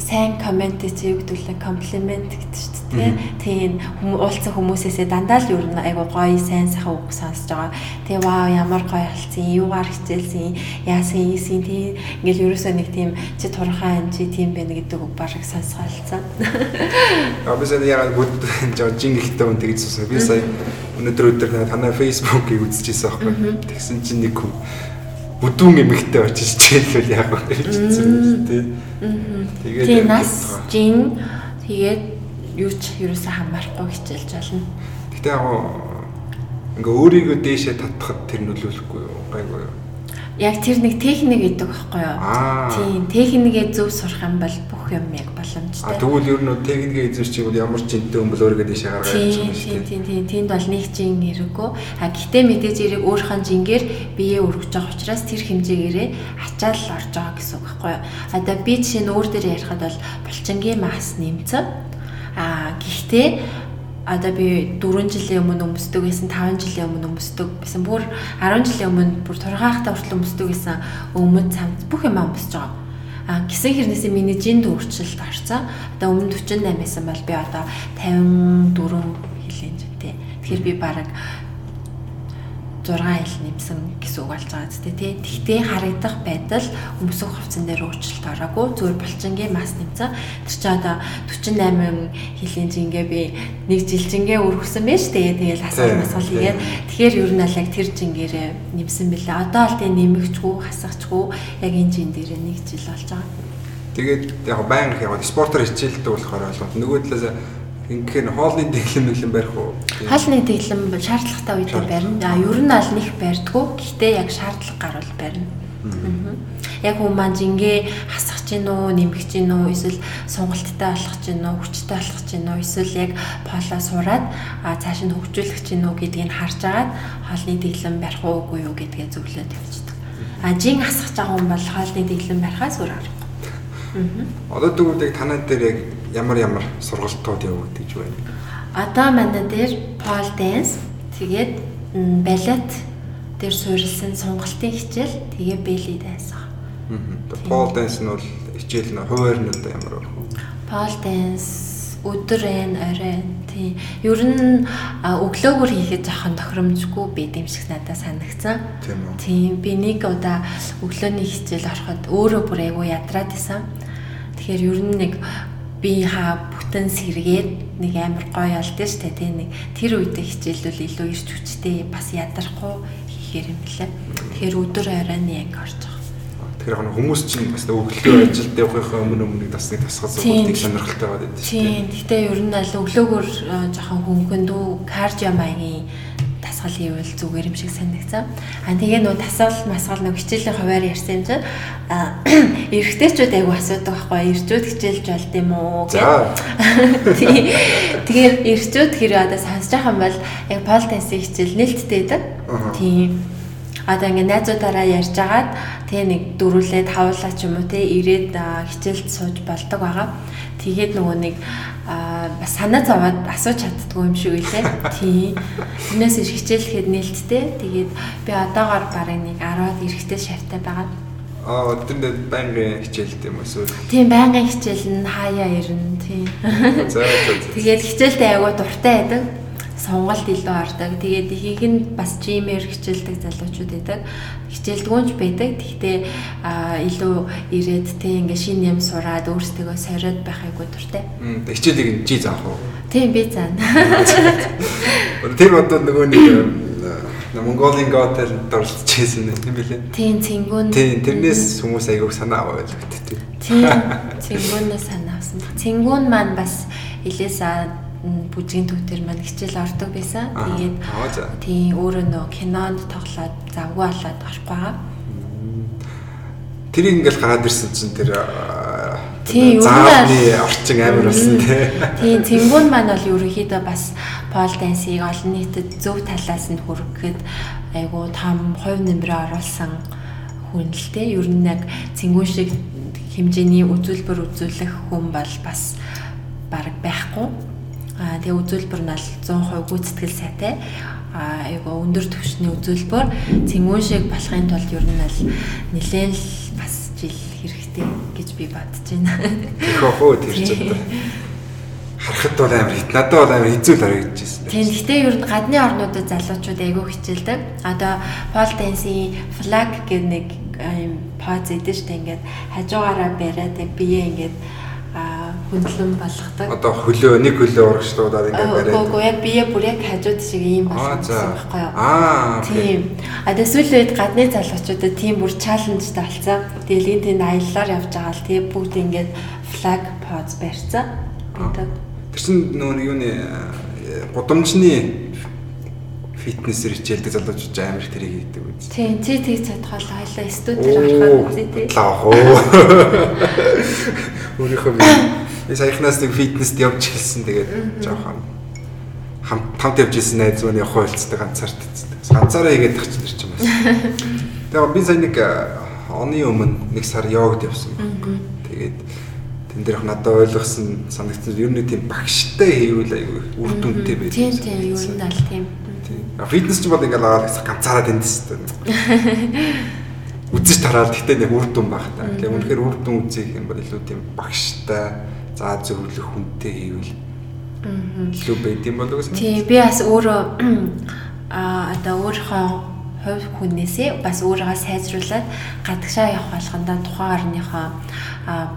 сайн коммент чи юу гэдэг вэ комплимент гэдэг шүү дээ тийм уулзсан хүмүүсээсээ дандаа л ер нь айгу гоё сайн сайхан үг сонсож байгаа. Тэгээ вау ямар гоё болсон юугаар хичээлсэн яасан ийсэн тийм ингээл ерөөсөө нэг тийм чи турхаа ан чи тийм байна гэдэг үг бараг сонсголцсон а би сая яг бүгд жоо жин ихтэй хүн тэгж сонсоо. Би сая өнөөдөр өдөр танай фейсбુકийг үзчихсэн аахгүй. Тэгсэн чинь нэг хүн бүдүүн эмэгтэй очиж чийлвэл яг байна гэж хэлсэн тий. Тэгээд тий нас жин тэгээд юу ч ерөөсөө хамаарахгүй хичээлж болно. Гэтэ яг ингээ өөрийгөө дээшээ татхад тэр нөлөөлөхгүй юу? Гайгүй юу? Яг тэр нэг техник гэдэг байхгүй юу? Тийм, техникээ зөв сурах юм бол бүх юм яг боломжтой. А тэгвэл ер нь техникээ эзэрч бол ямар ч жинтэй өмбөл өөрийгөө дэше гаргаж байгаа юм шиг тийм. Тийм, тийм, тэнд бол нэг жин хэрэггүй. А гэтээ мэдээж эрэг өөрхөн жингээр биеэ өргөж байгаа учраас тэр хэмжээгээрээ ачаал орж байгаа гэсэн үг байхгүй юу? Одоо би жишээ нь өөр дээр ярихад бол булчингийн мас нэмцэн. А гэхдээ одоо би 4 жилийн өмнө өмсдөг байсан 5 жилийн өмнө өмсдөг байсан бүр 10 жилийн өмнө бүр тургаахтаа хүртэл өмсдөг байсан өмнө цамц бүх юм өмсөж байгаа. А гисэн хэрнээсээ миний жинд өөрчлөлт орсон. Одоо өмнө 48 байсан бол би одоо 54 хэлэн зүйтэй. Тэгэхээр би бараг 6 ил нэмсэн гэсэн үг болж байгаа зү тий. Тэгтээ харагдах байдал өмсөх хувцсан дээр өөрчлөлт ороогүй зүгээр булчингийн мас нэмсэн. Тэр чи одоо 48 жилийн жингээ би нэг жил жингээ өргөсөн байж тэгээ тэгэл асуул масгал хийгээд тэгэхээр ер нь аль яг тэр жингээрээ нэмсэн бэлээ. Одоо л тэгээ нэмэгчгүй хасахчгүй яг энэ жин дээр нэг жил болж байгаа. Тэгээд яг баян яг спортоор хичээлдэг болохоор ойлгоо. Нөгөө талаас Ингээд хоолны дэглэм мэглэм барих уу? Хоолны дэглэм шаардлагатай үедээ барина. А ер нь аль нэг барьдгүй. Гэхдээ яг шаардлага гарвал барина. Яг хүмүүс маань жингээ хасах чинь үү, нэмэх чинь үү, эсвэл сонголттой болох чинь үү, хүчтэй болох чинь үү, эсвэл яг поло сураад цааш нь хөгжүүлэх чинь үү гэдгийг харж агаад хоолны дэглэм барих уугүй юу гэдгээ зөвлөд явчихдаг. А жин хасах байгаа хүн бол хоолны дэглэм барихаас өөр аргагүй. Одоо тэгвэл яг танаа дээр яг ямар ямар сургалтууд явагдаж байна? Одоо манай дээр pole dance тэгээд балет дээр суурилсан сонголтын хичээл тэгээ belly dance. Пол данс нь бол хичээл нь хуваар нь одоо ямар вэ? Пол данс өдөр айн орой тий. Ер нь өглөөгөр хийхэд жоохон тохиромжгүй байд юм шиг надад санагцсан. Тийм үү. Тийм би нэг удаа өглөөний хичээл ороход өөрөө бүр айгу ядраад исэн. Тэгэхээр ер нь нэг би хаа бүтэн сэргээд нэг амар гоё олдсон шүү дээ тий нэг тэр үедээ хичээлвэл илүү ирч хүчтэй бас ядрахгүй хийхээр юм лээ. Тэгэхээр өдөр оройн яг орж байгаа. Тэгэхээр яг хүмүүс чинь бас өглөө ажилд явахын өмнө өмнө бас нэг тасгал зургуудыг сонирхолтой байгаад байдаг шүү дээ. Тийм. Гэтэ ер нь аль өглөөгөр жоохон хөнгөндөө кардио маягийн тасгал хийвэл зүгээр юм шиг санагдсан. Аа тэгээ нөө тасгал масгал нөө хичээлийн хуваар ярьсан юм чинь аа эрэгтэйчүүд айгу асуудаг байхгүй эрчүүд хичээлж болд юм уу гэх. Тэгэхээр эрчүүд хэрэг одоо сонсож байгаа юм бол яг пол танси хичээл нээлттэй байдаг. Тийм одоо ингээ найзуудаараа ярьж агаад тэгээ нэг дөрүүлээд хавуулаа ч юм уу те ирээд хичээлд сууж болдог байгаа. Тэгээд нөгөө нэг бас санаа зовоод асууж чаддгүй юм шиг үлээ. Тийм. Тэрнээс иш хичээлэхэд нээлттэй. Тэгээд би одоогоор барыг нэг 10-аад эрэхтэй шавтай байгаа. Аа, өдөртөө байнгын хичээлт юм эсвэл? Тийм, байнгын хичээл нь хаяа ирнэ, тийм. За, за. Тэгээд хичээлдээ айгуу дуртай байдаг сонголт илүү ордог. Тэгээд ихийг нь бас жимээр хичээлдэг залуучууд байдаг. Хичээлдгүүнч байдаг. Гэхдээ илүү ирээд те ингээ шин юм сураад өөрсдөө сориод байх айгуу дуртай. Хичээлийг чи заах уу? Тийм би заана. Тэр бодоод нөгөө нэг Монголын готел дурсаж хийсэн юм билээ. Тийм цэнгүүн. Тийм тэрнээс хүмүүс айгууг санаа аваад байдаг. Тийм цэнгүүнээс санаа авсан. Цэнгүүн маань бас илээсаа бүжгийн төвтөр маань хичээл ордог байсан. Тэгээд тийм өөрөө нөө кинонд тоглоод завгүй болоод орохгүй байгаа. Тэрийг ингээл гараад ирсэн чинь тэр заавны орчин амар болсон тий. Тийм цэнгүүн маань бол ерөнхийдөө бас пол дансыг олон нийтэд зөв талаас нь хүргэхэд айгуу том хувь нэмрээ оруулсан хүн л тий. Ер нь яг цэнгүүн шиг хэмжээний үзүүлбэр үзүүлэх хүн бол бас баг байхгүй Аа тэгээ үзүүлбэр нь бол 100% гүйцэтгэл сайтай. Аа айгу өндөр түвшний үзүүлбэр цэнгүүн шиг болохын тулд ер нь бол нэлээд л бас жил хэрэгтэй гэж би бодож байна. Тэгэхөө хөө тэр чинь харахад бол амар хит надад бол амар хэцүү л харагдчихсэн. Тийм. Гэтэ ер нь гадны орнуудад залуучууд айгүй хичээлдэг. Одоо пол дэнсийн флаг гэдэг нэг юм поз идэв штэ ингээд хажуугаараа бариад бие ингээд хөндлөн болгодог. Одоо хөлөө нэг хөлөө урагшлуудаад ингээд бариад. Үгүй яг бие бүр яг хажууд шиг ийм болгосон байхгүй юу? Аа. Тийм. А эсвэл үед гадны залуучуудад тийм бүр чаленжтай болсон. Энэ тэнд аяллаар явж байгаа л тийм бүгд ингээд флаг поз барьцсан. Бидэг. Тэр чинь нөгөө юуны э, гудамжны фитнесээр хичээлдэг залуучууд амар их тэрийг хийдэг үү? Тийм, чи тийг чадхаа хоёлаа студид ороход үзье тий. Лаах уу. Өөрийнхөө би саяхнаас нэг фитнест явж эхэлсэн тэгээд жоохон хамт хамт явж исэн найз маань явах ойлцтой ганцаарт ганцаараа хийгээд тахч нэр чинь бас. Тэгээд би сая нэг оны өмнө нэг сар йогд явсан. Тэгээд тэн дээр надад ойлгосон санагдсан ер нь тийм багштай хийвэл айгүй үр дүнтэй байдаг. Тийм тийм ер нь аль тийм. Фитнес ч бол ингээл аваад ганцаараа тэндэс тээ. Үзэж тараал гэхдээ нэг үр дүн баг та. Тэгээ үнэхээр үр дүн үзэх юм бол илүү тийм багштай заа зөвлөх хүнтэй хийвэл илүү байд юм болов уу? Тийм би бас өөрөө а одоо өөрийнхөө хувь хүнээсээ бас өөрийгөө сайжруулад гадагшаа явах болгондоо тухайн орныхоо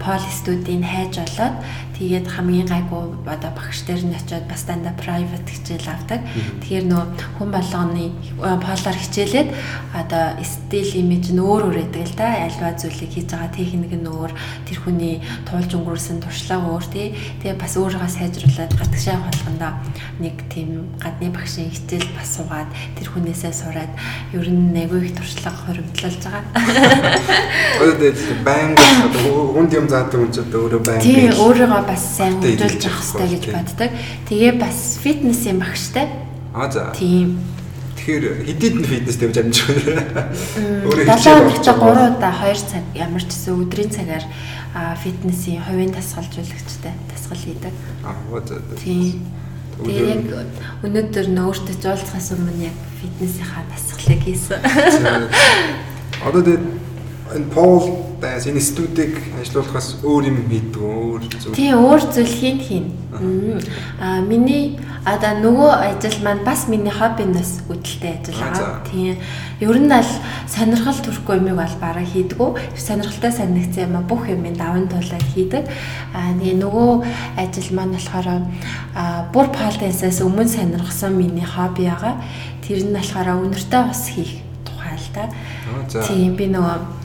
полистуудыг хайж олоод Тэгээд хамгийн гайгүй одоо багш нар нь очиод бас дандаа private хичээл авдаг. Тэгэхээр нөө хүн болгоны полар хичээлээд одоо стил имиж нь өөр өөр байдаг л да. Альва зүйлийг хийж байгаа техник нь өөр, тэр хүний туулж өнгөрүүлсэн туршлага өөр тий. Тэгээ бас өөрийгөө сайжруулад гадагшаа болгондоо нэг тийм гадны багшийн хичээл бас суугаад тэр хүнээсээ сураад ер нь айгүй их туршлага хоригдлуулж байгаа. Өөдөө баян хүнд юм заадаг хүн ч өөрөө баян. Тий, өөрийгөө бас сайн хөгжүүлж явах хэрэгтэй гэж боддог. Тэгээ бас фитнесийн багштай. Аа за. Тийм. Тэгэхээр хэдийд нь фитнес тавьж амжих вэ? Өөрөө хичээл 7 удаа 3 удаа 2 цаг ямар ч гэсэн өдрийн цагаар фитнесийн хувийн дасгалжуулагчтай дасгал хийдэг. Аа за. Тийм. Тэгээ яг өнөөдөр нөөртөж уулзахаас өмнө яг фитнесийнхаа дасгалыг хийсэн. Одоо тэгээд энэ Пол дайс энэ студийг ажилуулахаас өөр юм хийдэг өөр зүйл. Тийм өөр зүйл хийн хийн. Аа миний одоо нөгөө ажил маань бас миний хоббинаас үүдэлтэй ажил байгаа. Тийм. Ер нь аль сонирхол төрөхгүй юмыг бол бараг хийдгүү. Сонирхолтой санагдсан юм а бүх юм даван туулаад хийдэг. Аа нөгөө ажил маань болохоор аа бүр пол дайсаас өмнө сонирхсан миний хобби байгаа. Тэр нь болохоор өнөртэй ус хийх тухай л да. Тийм би нөгөө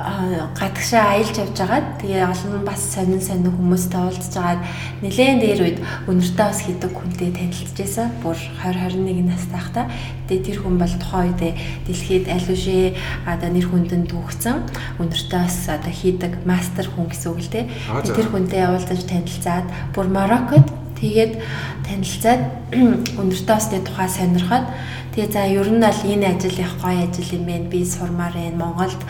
гадагшаа аялж явж байгаад тэгээ олон бас сонин сонин хүмүүстэй уулзж байгаад нэлээд дээр үед өнөртөө бас хийдэг хүнтэй танилцж байсан. Бүр 20 21 настай хта. Тэгээ тэр хүн бол тухайн үед дэлхийд алюшээ одоо нэр хүндэн дүүхсэн. Өнөртөө бас одоо хийдэг мастер хүн гэсэн үг л дээ. Тэр хүнтэй уулзаж танилцаад бүр Мароккод тэгээд танилцаад өнөртөө бас тэ тухай сонирхоод Тэгээ за ер нь бол энэ ажил их гоё ажил юм байна. Би сурмаар байна. Монголд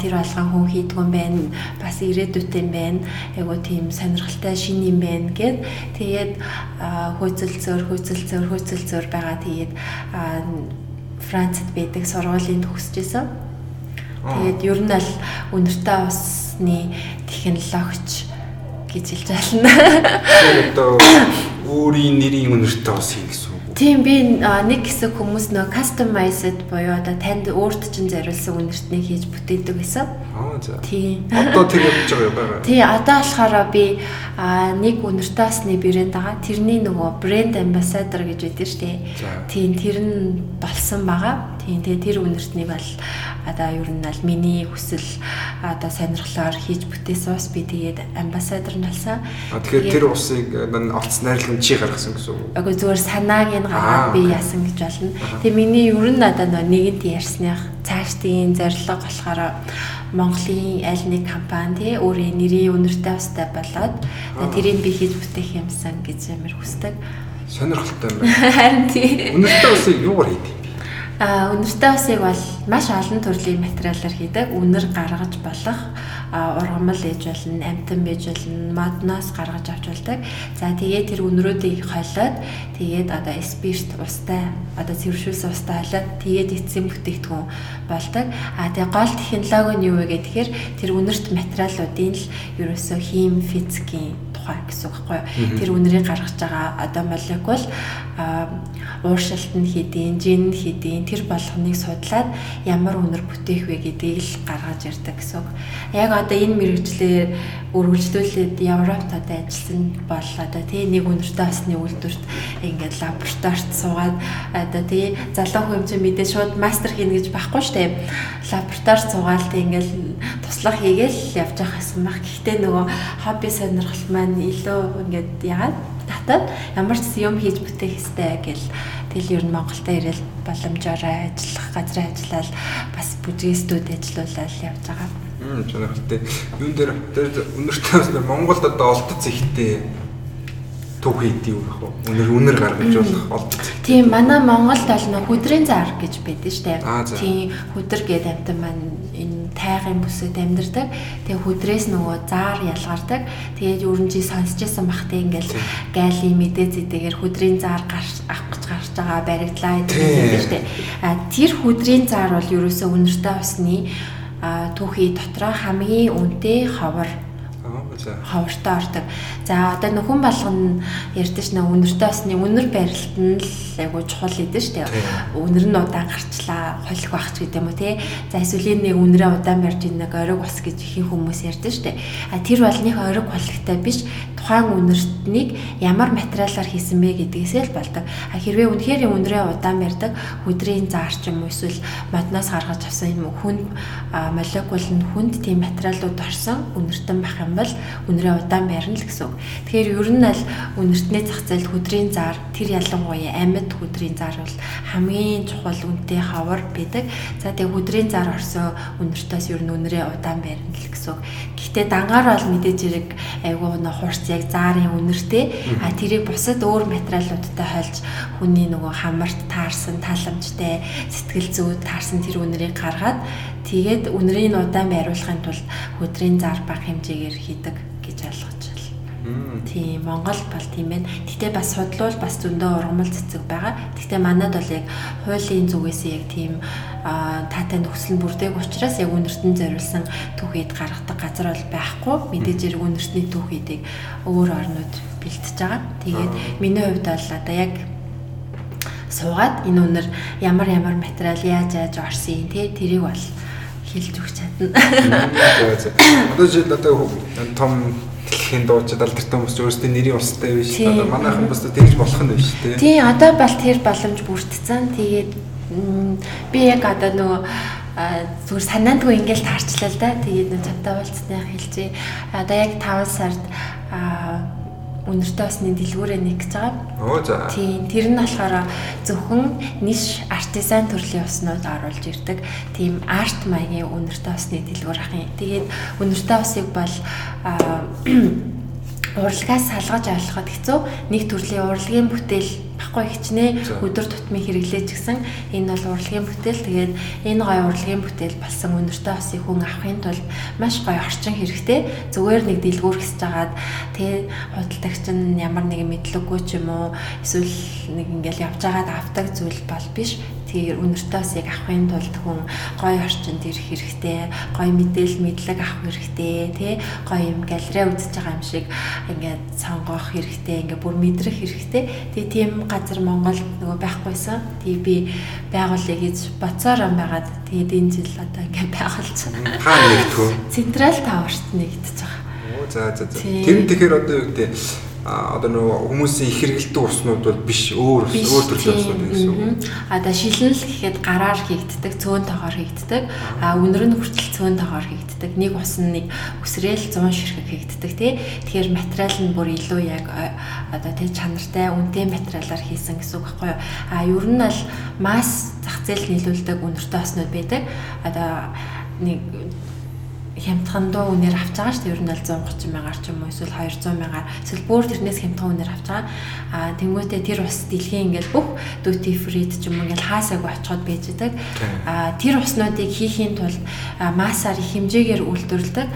тэр болгон хүн хийдэг юм байна. Бас ирээдүйтэй юм байна. Айгу тийм сонирхолтой шин юм байна гэд тэгээд хөөцөлцөөр хөөцөлцөөр хөөцөлцөөр байгаа. Тэгээд Францад байдаг сургуулийн төгсөжсэн. Тэгээд ер нь бол өнөртэй усны технологич гэж хэлж байна. Одоо өөрийн нэрийн өнөртэй ус хий гэсэн Тийм би нэг хэсэг хүмүүс нөө customized буюу одоо танд өөрт чинь зориулсан үнэртнийг хийж бүтээдэг гэсэн. Аа за. Тийм. Одоо тэр явж байгаа юм байна. Тий, одоо болохоор би нэг үнэртаасны брэнд байгаа. Тэрний нөгөө брэнд ambassador гэж байдаг шүү дээ. Тийм, тэр нь болсон байгаа. Тийм, тэгээ тэр үнэртнийг бол одоо ер нь аль миний хүсэл одоо сонирхлоор хийж бүтээсэн ус би тэгээд ambassador нь болсон. Тэгэхээр тэр усыг олц найрлагын чи гаргасан гэсэн үг. Агүй зүгээр санааг нь гаргаад би яасан гэж болно. Тэгээ миний ер нь одоо нэгэнт ярьсных цаашдын зорилго болохоор Монголын аль нэг компани тий өөрийн нэрийн үнэртэй устай болоод тэрийг би хийж бүтээх юмсан гэж амар хүсдэг. Сонирхолтой юм байна. Харин тий. Үнэртэй усыг юугаар хийдэг? А үнэртэй усыг бол маш олон төрлийн материалаар хийдэг. Үнэр гаргаж болох ургамал ээж болно, амтан байж болно, модноос гаргаж авч болдог. За тэгээд тэр үнрүүдийг хойлоод тэгээд одоо спирт устай одоо цэвэршүүлсэн устай хойлоод тэгээд эцсийн бүтээгдэхүүн болдог. А тэгээд гол технологи нь юу вэ гэхээр тэр үнэрт материалуудын л ерөөсөө хим физикийн тухай гэсэн үг байхгүй юу. Тэр үнэрийг гаргаж байгаа одоо молекул ууршилт нь хийдин, жин хийдин тэр болгоныг судлаад ямар үнэр бүтээх вэ гэдгийг л гаргаж ирдэг гэсэн үг. Яг одоо энэ мэрэгчлэр үргэлжлүүлээд Европт одоо ажилласан бол одоо тий нэг үнэртэй басны үйлдвэрт ингээд лабораторид суугаад одоо тий залуу чинь мэдээ шууд мастер хийнэ гэж байхгүй штэ. Лабораторид суугаад ингээд туслах хийгээл явж явах гэсэн баг. Гэхдээ нөгөө хобби сонирхол маань илүү ингээд яагаад татаад ямар ч юм хийж бүтээх хэрэгтэй гэл тэгэл ер нь Монголда ирээл боломжоор ажиллах газрын ажиллаад бас бүжгийн студ ажиллаулаад явж байгаа. Мм сонирхолтой. Юун дээр тэр өнөртөө бас Монголд одоо олдоц ихтэй төв хийдэг юм яг уу. Өнөр өнөр гаргаж болох олдоц. Тийм манай Монголд бол нөх хүдрийн зар гэж байдаг штэ. Тийм хүдэр гэдэг амтан маань энэ тайгын бүсэд амьдардаг. Тэгээ хүдрээс нөгөө заар ялгардаг. Тэгээд ерөнжи сонсчээсэн бахтай ингээл гайлын мэдээ зэдэгээр хүдрийн заар гарч авах гэж гарч байгаа баригдлаа гэдэг штэ. А тэр хүдрийн заар бол ерөөсөө үнэртэй усны түүхий дотроо хамгийн үнэтэй ховор ховортой ордог. За одоо нөхөн болгоно ярьдэн ш нь үнэртэй осны үнэр барилт нь л айгу чухал идэв ш тэ. Үнэр нь удаан гарчлаа, холих багч гэдэг юм уу те. За эсвэл нэг үнэрээ удаан барьж ин нэг ориг ус гэж ихэнх хүмүүс ярьдэн ш тэ. А тэр бол нэг ориг холихтай биш тухайн үнэртнийг ямар материалаар хийсэн бэ гэдгээсээ л болдог. А хэрвээ үнэхээр үнэрээ удаан барьдаг хүдрийн заарч юм уу эсвэл модноос гаргаж авсан юм хүн молекул нь хүнд тийм материалууд орсон үнэртэн байх юм бол үнэрээ удаан барина л гэсэн үг. Тэгэхээр ер нь аль үнэртний зах зээлд хөдрийн зар тэр ялангуяа амьд хөдрийн зар бол хамгийн чухал үнэтэй хавар байдаг. За тэгээ хөдрийн зар орсон үнэртээс ер нь үнэрээ удаан барина л гэсэн үг. Гэхдээ дангаар бол мэдээж хэрэг айгүй нөө хурц яг заарын үнэртэй а тэрийг бусад өөр материалуудтай хольж хүний нөгөө хамарт таарсан таламжтай сэтгэл зүйд таарсан тэр үнэрийг гаргаад тэгээд үнэрийн удаан байруулахын тулд хөдрийн зар баг хэмжээгээр хийдэг гэж ойлгож. Тийм Монгол бол тийм байна. Гэтэ бас судлуул бас зөндөө ургамал цэцэг байгаа. Гэтэ манад бол яг хуулийн зүгээс яг тийм таатай нөхцөл нь бүрдээг учраас яг үнэртэн зориулсан түүхийд гаргадаг газар бол байхгүй. Мэдээж зэрэг үнэртний түүхийдийг өөр орнууд бэлтэж байгаа. Тэгээд миний хувьд бол одоо яг суугаад энэ үнэр ямар ямар материал яаж яаж орсон тий тэрийг бол хэлж өгч чадна. Одоо жишээд одоо том дэлхийн дуучид алдартай хүмүүс өөрсдийн нэрийн устай биш. Одоо манайхан бас тэгж болох нь биш тий. Тий, одоо бол тэр боломж бүрдсэн. Тэгээд би яг одоо нөгөө зүгээр санаандгүй ингээл таарчлаа л да. Тэгээд нэг чамтай уулзсны хэлжээ. Одоо яг 5 сард үнэртэй усны дэлгүүрээ нэг гэж байгаа. Оо за. Тийм, тэр нь болохоор зөвхөн ниш артизан төрлийн уснууд оруулж ирдэг. Тийм арт маягийн үнэртэй усны дэлгүүр ахын. Тэгээд үнэртэй усыг бол урлагаас салгаж ойлгоход хэцүү. Нэг төрлийн урлагийн бүтээл баггүй хичнээн өдөр тутмын хэрэглэж гисэн. Энэ бол урлагийн бүтээл. Тэгээд энэ гоё урлагийн бүтээл болсон өнөртэй усыг хүн авахын тулд маш гоё орчин хэрэгтэй. Зүгээр нэг дэлгүүр хэсэж агаад тэгээ худалдагч нь ямар нэгэн мэдлэггүй ч юм уу эсвэл нэг ингээл явж агаад авдаг зүйл бол биш тэр үнэртээс яг авахын тулд хүн гоё орчинд ирэх хэрэгтэй, гоё мэдээлэл мэдлэг авах хэрэгтэй, тий гоё юм галерей үзэж байгаа юм шиг ингээд сонгох хэрэгтэй, ингээд бүр мэдрэх хэрэгтэй. Тэгээ тийм газар Монголд нөгөө байхгүйсэн. Тэгээ би байгуулъя гэж боцоор байгаад тэгээд энэ жил одоо ингээд байгуулсан. Хаа нэгтгэв? Централ таварт нэгдэж байгаа. Оо за за за. Тэр тэгэхээр одоо юу гэдэг одоо нөгөө хүмүүсийн их хэрэгэлдэг уснууд бол биш өөр өөр төрлийн уснууд гэсэн үг. А да шилэнэл гэхэд гараар хийгддэг, цөөн тоогоор хийгддэг. А үнэр нь хүртэл цөөн тоогоор хийгддэг. Нэг ус нь нэг үсрээл 100 ширхэг хийгддэг тий. Тэгэхээр материал нь бүр илүү яг одоо тий чанартай, үнэтэй материалаар хийсэн гэсэн үг байхгүй юу? А ер нь бол масс зах зээл нийлүүлдэг үнэртэй уснууд байдаг. Одоо нэг хямдхан дуу үнээр авч байгаа шүү дээ. Ер нь л 130 мянгаар ч юм уу эсвэл 200 мянгаар эсвэл бүр тэрнээс хямдхан үнээр авч байгаа. Аа тэнгуүтээ тэр ус дэлхийн ингээл бүх duty free ч юм уу ингээл хаасаагүй очиход байж байгаа. Аа тэр уснуудыг хийхийн тулд массаар их хэмжээгээр үйлдвэрлэдэг.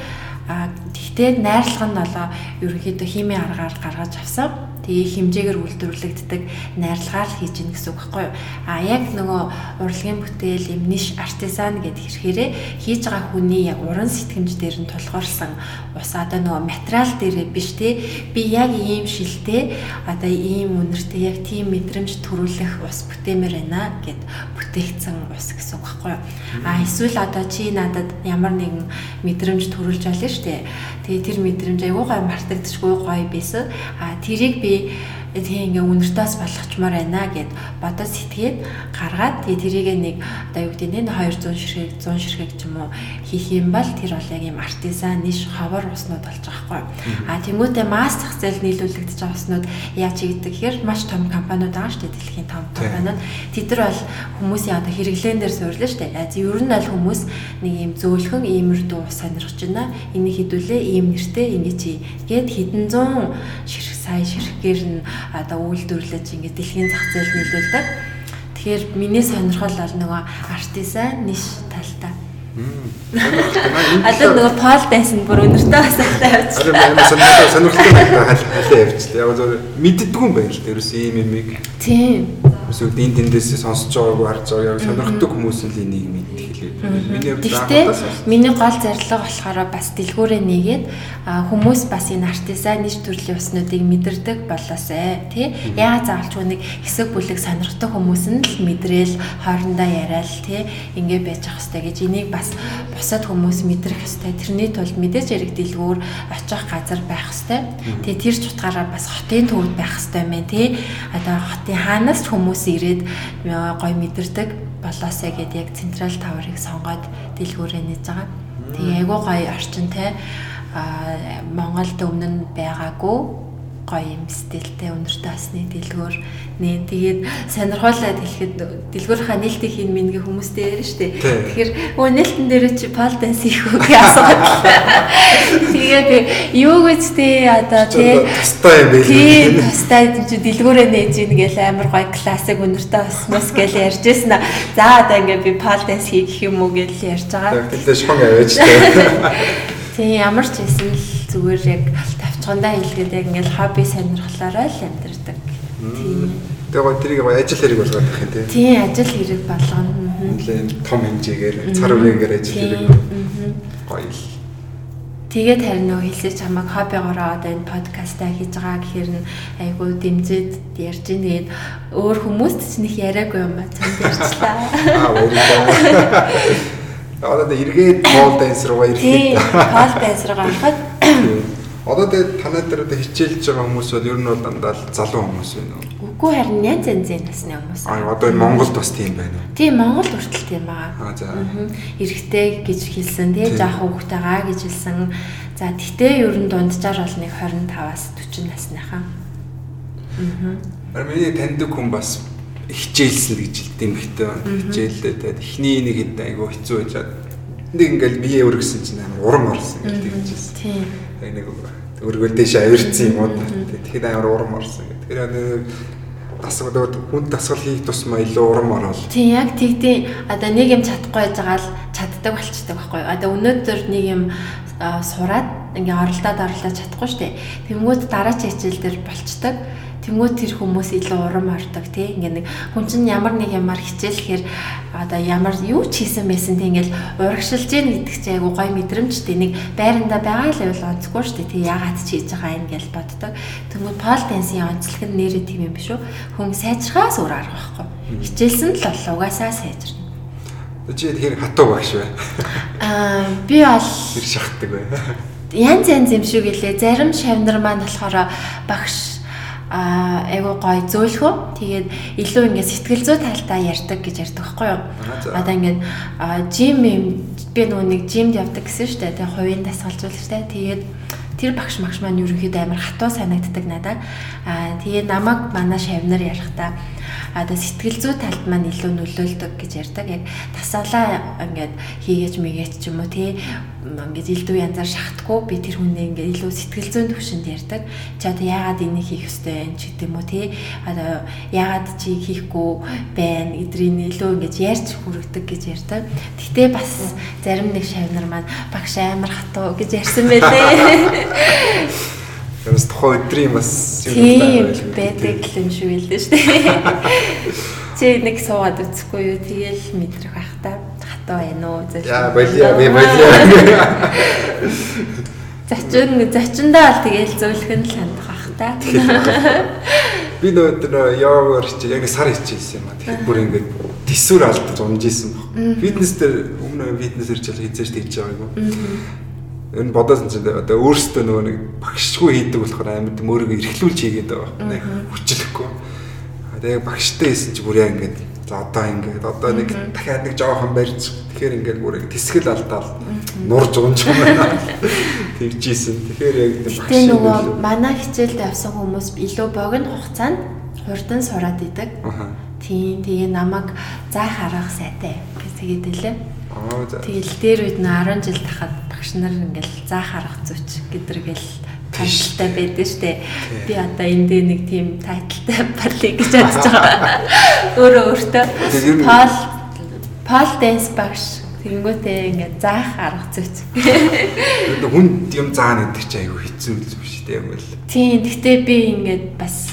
Аа гэхдээ найрлага нь болоо ерөнхийдөө химийн аргаар гаргаж авсан тэгээ хэмжээгээр үйлдвэрлэгддэг найрлагаар хийж гин гэсэн үг байхгүй юу. А яг нөгөө урлагийн бүтээл юм ниш артизан гэдэг хэрхээрээ хийж байгаа хүний яг уран сэтгэмж дээр нь тулгуурласан ус одоо нөгөө материал дээрээ биш те би яг ийм шилтэй одоо ийм үнэртэй яг тийм мэдрэмж төрүүлэх ус бүтээмээр байна гэд бүтээгдсэн ус гэсэн үг байхгүй юу. А эсвэл одоо чи надад ямар нэгэн мэдрэмж төрүүлж байна штэ. Тэгээ тэр мэдрэмж аягүй гой мартагдчихгүй гоё байсан. А тэрийг би que тэгээ ингээ үнэртээс болгочмоор байна гэд бодож сэтгээд гаргаад тэгээ тэрийг нэг одоо юу гэдэг нь 200 ширхэг 100 ширхэг ч юм уу хийх юм бол тэр бол яг юм артизан ниш ховор уснууд болж байгаа хгүй. А тэмүүтээ масс зах зээл нийлүүлэгдэж байгаа уснууд яаж хийгдэг гэхээр маш том компаниуд байгаа дээ дэлхийн том компаниуд. Тэд нар бол хүмүүсийн одоо хэрэглэн дээр суйрлаа шүү дээ. А ер нь аль хүмүүс нэг юм зөөлхөн иймэрдүү ус сонирхож байна. Энийг хідүүлээ ийм нэртэй ингэ чи гэд хэдэн зуун ширхэг сайн ширхгээр нь одоо үйлдвэрлэж ингээд дэлхийн зах зээл нийлүүлдэг. Тэгэхээр миний сонирхол бол нөгөө артизан ниш талтай. Одоо нөгөө пол дайсан бүр өнөртөө басалтай явчихлаа. Одоо сонирхолтой сонирхолтой хайлаа явчихлаа. Яг зөв мэддэггүй юм байна л дээ. Ерөөс ийм юм ийм. Тийм. Эсвэл энэ тэндээс сонсож байгаагүй харж байгаа яг сонирхдаг хүмүүс л энийг мэддэг хэлээ. Миний Гэхдээ миний гол зорилго болохоор бас дэлгүүрээ нэгээд хүмүүс бас энэ артизан ниш төрлийн уснуудыг мэдэрдэг болоосай тий. Яагаад заавалч нэг хэсэг бүлэг сонирхдаг хүмүүс нь л мэдрээл хоорондоо яриад тий ингэ байж ах хэвээр гэж энийг бас бусад хүмүүс мэдрэх хэвээр тэрний тулд мэдээж яриг дэлгүүр очих газар байх хэвээр. Тэгээ тэр ч утгаараа бас хотын төвд байх хэвээр мэн тий. Одоо хотын хаанаас ч хүмүүс ирээд гой мэдэрдэг. Болоосай гэд яг централ таврыг сонгоод дэлгүүрээ нээж байгаа. Тэгээ айгуу гоё орчинтай а Монголд өмнө байгаагүй гоё юм стилтэй өнөртэй асны дэлгүүр нэ тэгээд сонирхолтой хэлэхэд дэлгүүрийнхаа нээлтийг хийн мингийн хүмүүстэй ярина штэ. Тэгэхээр өө нээлтэн дээр чи пол данс хийх үү гэж асууад тэгээд юу гэж те одоо те? тустай юм байл тийм тустай чи дэлгүүрээ нээж ийн гэл амар гоё классик өнөртэй асмас гэл ярьж байсан за одоо ингээ би пол данс хийх юм уу гэл ярьж байгаа. Тэгээд шпанг аваач те. Тийм ямар ч байсан л зүгээр яг бяцлагандаа хэлгээд яг ингээл хобби сонирхлоороо л амьдэрдэг. Тийм. Тэгээ гоо тэрийг ажил хэрэг болгоод байх юм тий. Тийм ажил хэрэг болгоно. Нэлээд том хэмжээгээр цар үегээр ажил хэрэг гоё л. Тэгээд харин нөгөө хэлсэж чамайг хоббигоороо одоо энэ подкастаа хийж байгаа гэхээр нь айгуу дэмжиж ярьж ийн тэгээд өөр хүмүүст ч нэг яриаггүй юм ба цанд ярьчлаа. Аа баярлалаа. Одоо эргээд пол данс руугаа ирэхэд пол данс руугаа ороход Одоо тэгээд танай дээр одоо хичээлж байгаа хүмүүс бол ер нь бол дандаа залуу хүмүүс байна уу? Үгүй харин янз янзын насны хүмүүс. Аа одоо энэ Монголд бас тийм байна уу? Тийм Монгол хүртэл тийм байгаа. Аа за. Эрэгтэй гэж хэлсэн тий жаахан хүүхдтэйгаа гэж хэлсэн. За тэгтээ ер нь дунджаар бол нэг 25-аас 40 насныхаа. Аа. Миний таньдаг хүн бас хичээлсэн гэж хэлдэг юм хтэй байна. Хичээлдээ тэгээд эхний нэг айгу хэцүү байжаад нэг ингээл бие өргөсөн чинь амар урам орсон гэж хэлжсэн. Тийм. Нэг өргөл дэше авирцсан юм уу. Тэгэхэд амар урам орсон гэх. Тэгэхээр нэг дасгал хүн дасгал хийх тусмаа илүү урам ороод. Тийм яг тэгтээ одоо нэг юм чадахгүй байж байгаа л чаддаг болчдөг байхгүй. Одоо өнөөдөр нэг юм сураад ингээ оролдоод оролдоод чадахгүй штэ. Тэнгүүд дараач хичээл дээр болчдөг. Тэнгүүд тэр хүмүүс илүү урам ордог тий. Ингээ нэг хүн чинь ямар нэг юмар хичээлэхээр одоо ямар юу ч хийсэн байсан тий ингээл урагшилж гин гэдэг чинь айгу гой мэдрэмжтэй нэг байранда байгаа л байвал онцгүй шүү дээ тий ягаад ч хийж байгаа юм гэж боддог. Тэнгүүд пол дансын онцлог нь нэрээ тийм юм биш үү? Хүн сайжрахаас өөр арга байхгүй. Хичээлсэн л бол угаасаа сайжирна. Чи тэгэхээр хатуу багш бай. Аа би бол шахдаг бай. Янз янз юм шиг гэлээ. Зарим шавнар маань болохоор багш а айгуу гой зөөлхөө тэгээд илүү ингээд сэтгэл зүй талтай ярьдаг гэж ярьдаг байхгүй юу. Одоо ингээд жим би нөгөө нэг жимд явдаг гэсэн шүү дээ. Тэгээд хувийн дасгалжуулагчтай. Тэгээд тэр багш магш маань ерөнхийдөө амар хатуу санагддаг надад. Аа тэгээд намайг манай шавнар ярихдаа одоо сэтгэл зүй талд маань илүү нөлөөлдөг гэж ярьдаг. Яг тасаалаа ингээд хийгээч мэгээч ч юм уу тий ингээд илүү янзаар шахтгүй би тэр хүнээ ингээд илүү сэтгэл зүйн төвшөнд ярьдаг. Одоо яагаад энийг хийх ёстой юм ч гэдэм үү тий одоо яагаад чи хийхгүй байна эдрийн илүү ингээд ярьж хүрэгдэг гэж ярьдаг. Гэтэ бас зарим нэг шавнар маань багш амар хатуу гэж ярьсан байлээ. Ямас тухайн өдрийн бас юм байдаг юм шиг л дээ шүү дээ. Чи нэг суугаад үзэхгүй юу? Тэгэл мэдрэх байх та. Хатаа байна уу? Яа, болиа, би болиа. Зачин зочиндоо л тэгэл зөөлөх нь л хандах байх та. Би нөөдөр яваар чи яг сар хичээсэн юм а. Тэгэхээр бүр ингээд тисүр алдаж унжижсэн баг. Фитнес дээр өмнө фитнес хийж хийж байгаа юм энэ бодосон чинь одоо өөрсдөө нөгөө нэг багшгүй хийдэг болохоор амьд мөрөг эрхлүүлж хийгээд байгаа. Нэг хүчлэхгүй. Тэгээ багштай хийсэн чи бүр яа ингээд за одоо ингээд одоо нэг дахиад нэг жоохон барьж тэгэхээр ингээд бүр тэсгэл алдаал нурж унж байна. Тэгжсэн. Тэгэхээр яг багш нөгөө манай хичээлд авсан хүмүүс илүү богино хугацаанд хурдан сураад идэг. Тийм тэгээ намайг заах арга сайтай гэж тэгээд хэлээ. Тэгэл дээр үед нь 10 жил тахад багш нар ингээл заах арга зүйч гэдэргээл тайлтай байдаг штэ. Би одоо энд дээр нэг тийм тайлтай балли гэж бодож байгаа. Өөрөө өөртөө пол пол дэнс багш Тэнгүүтээ ингээд заах арга зүйч. Хүн юм заана гэдэг чинь айгүй хэцүү юм биш үү юм бол. Тийм, гэхдээ би ингээд бас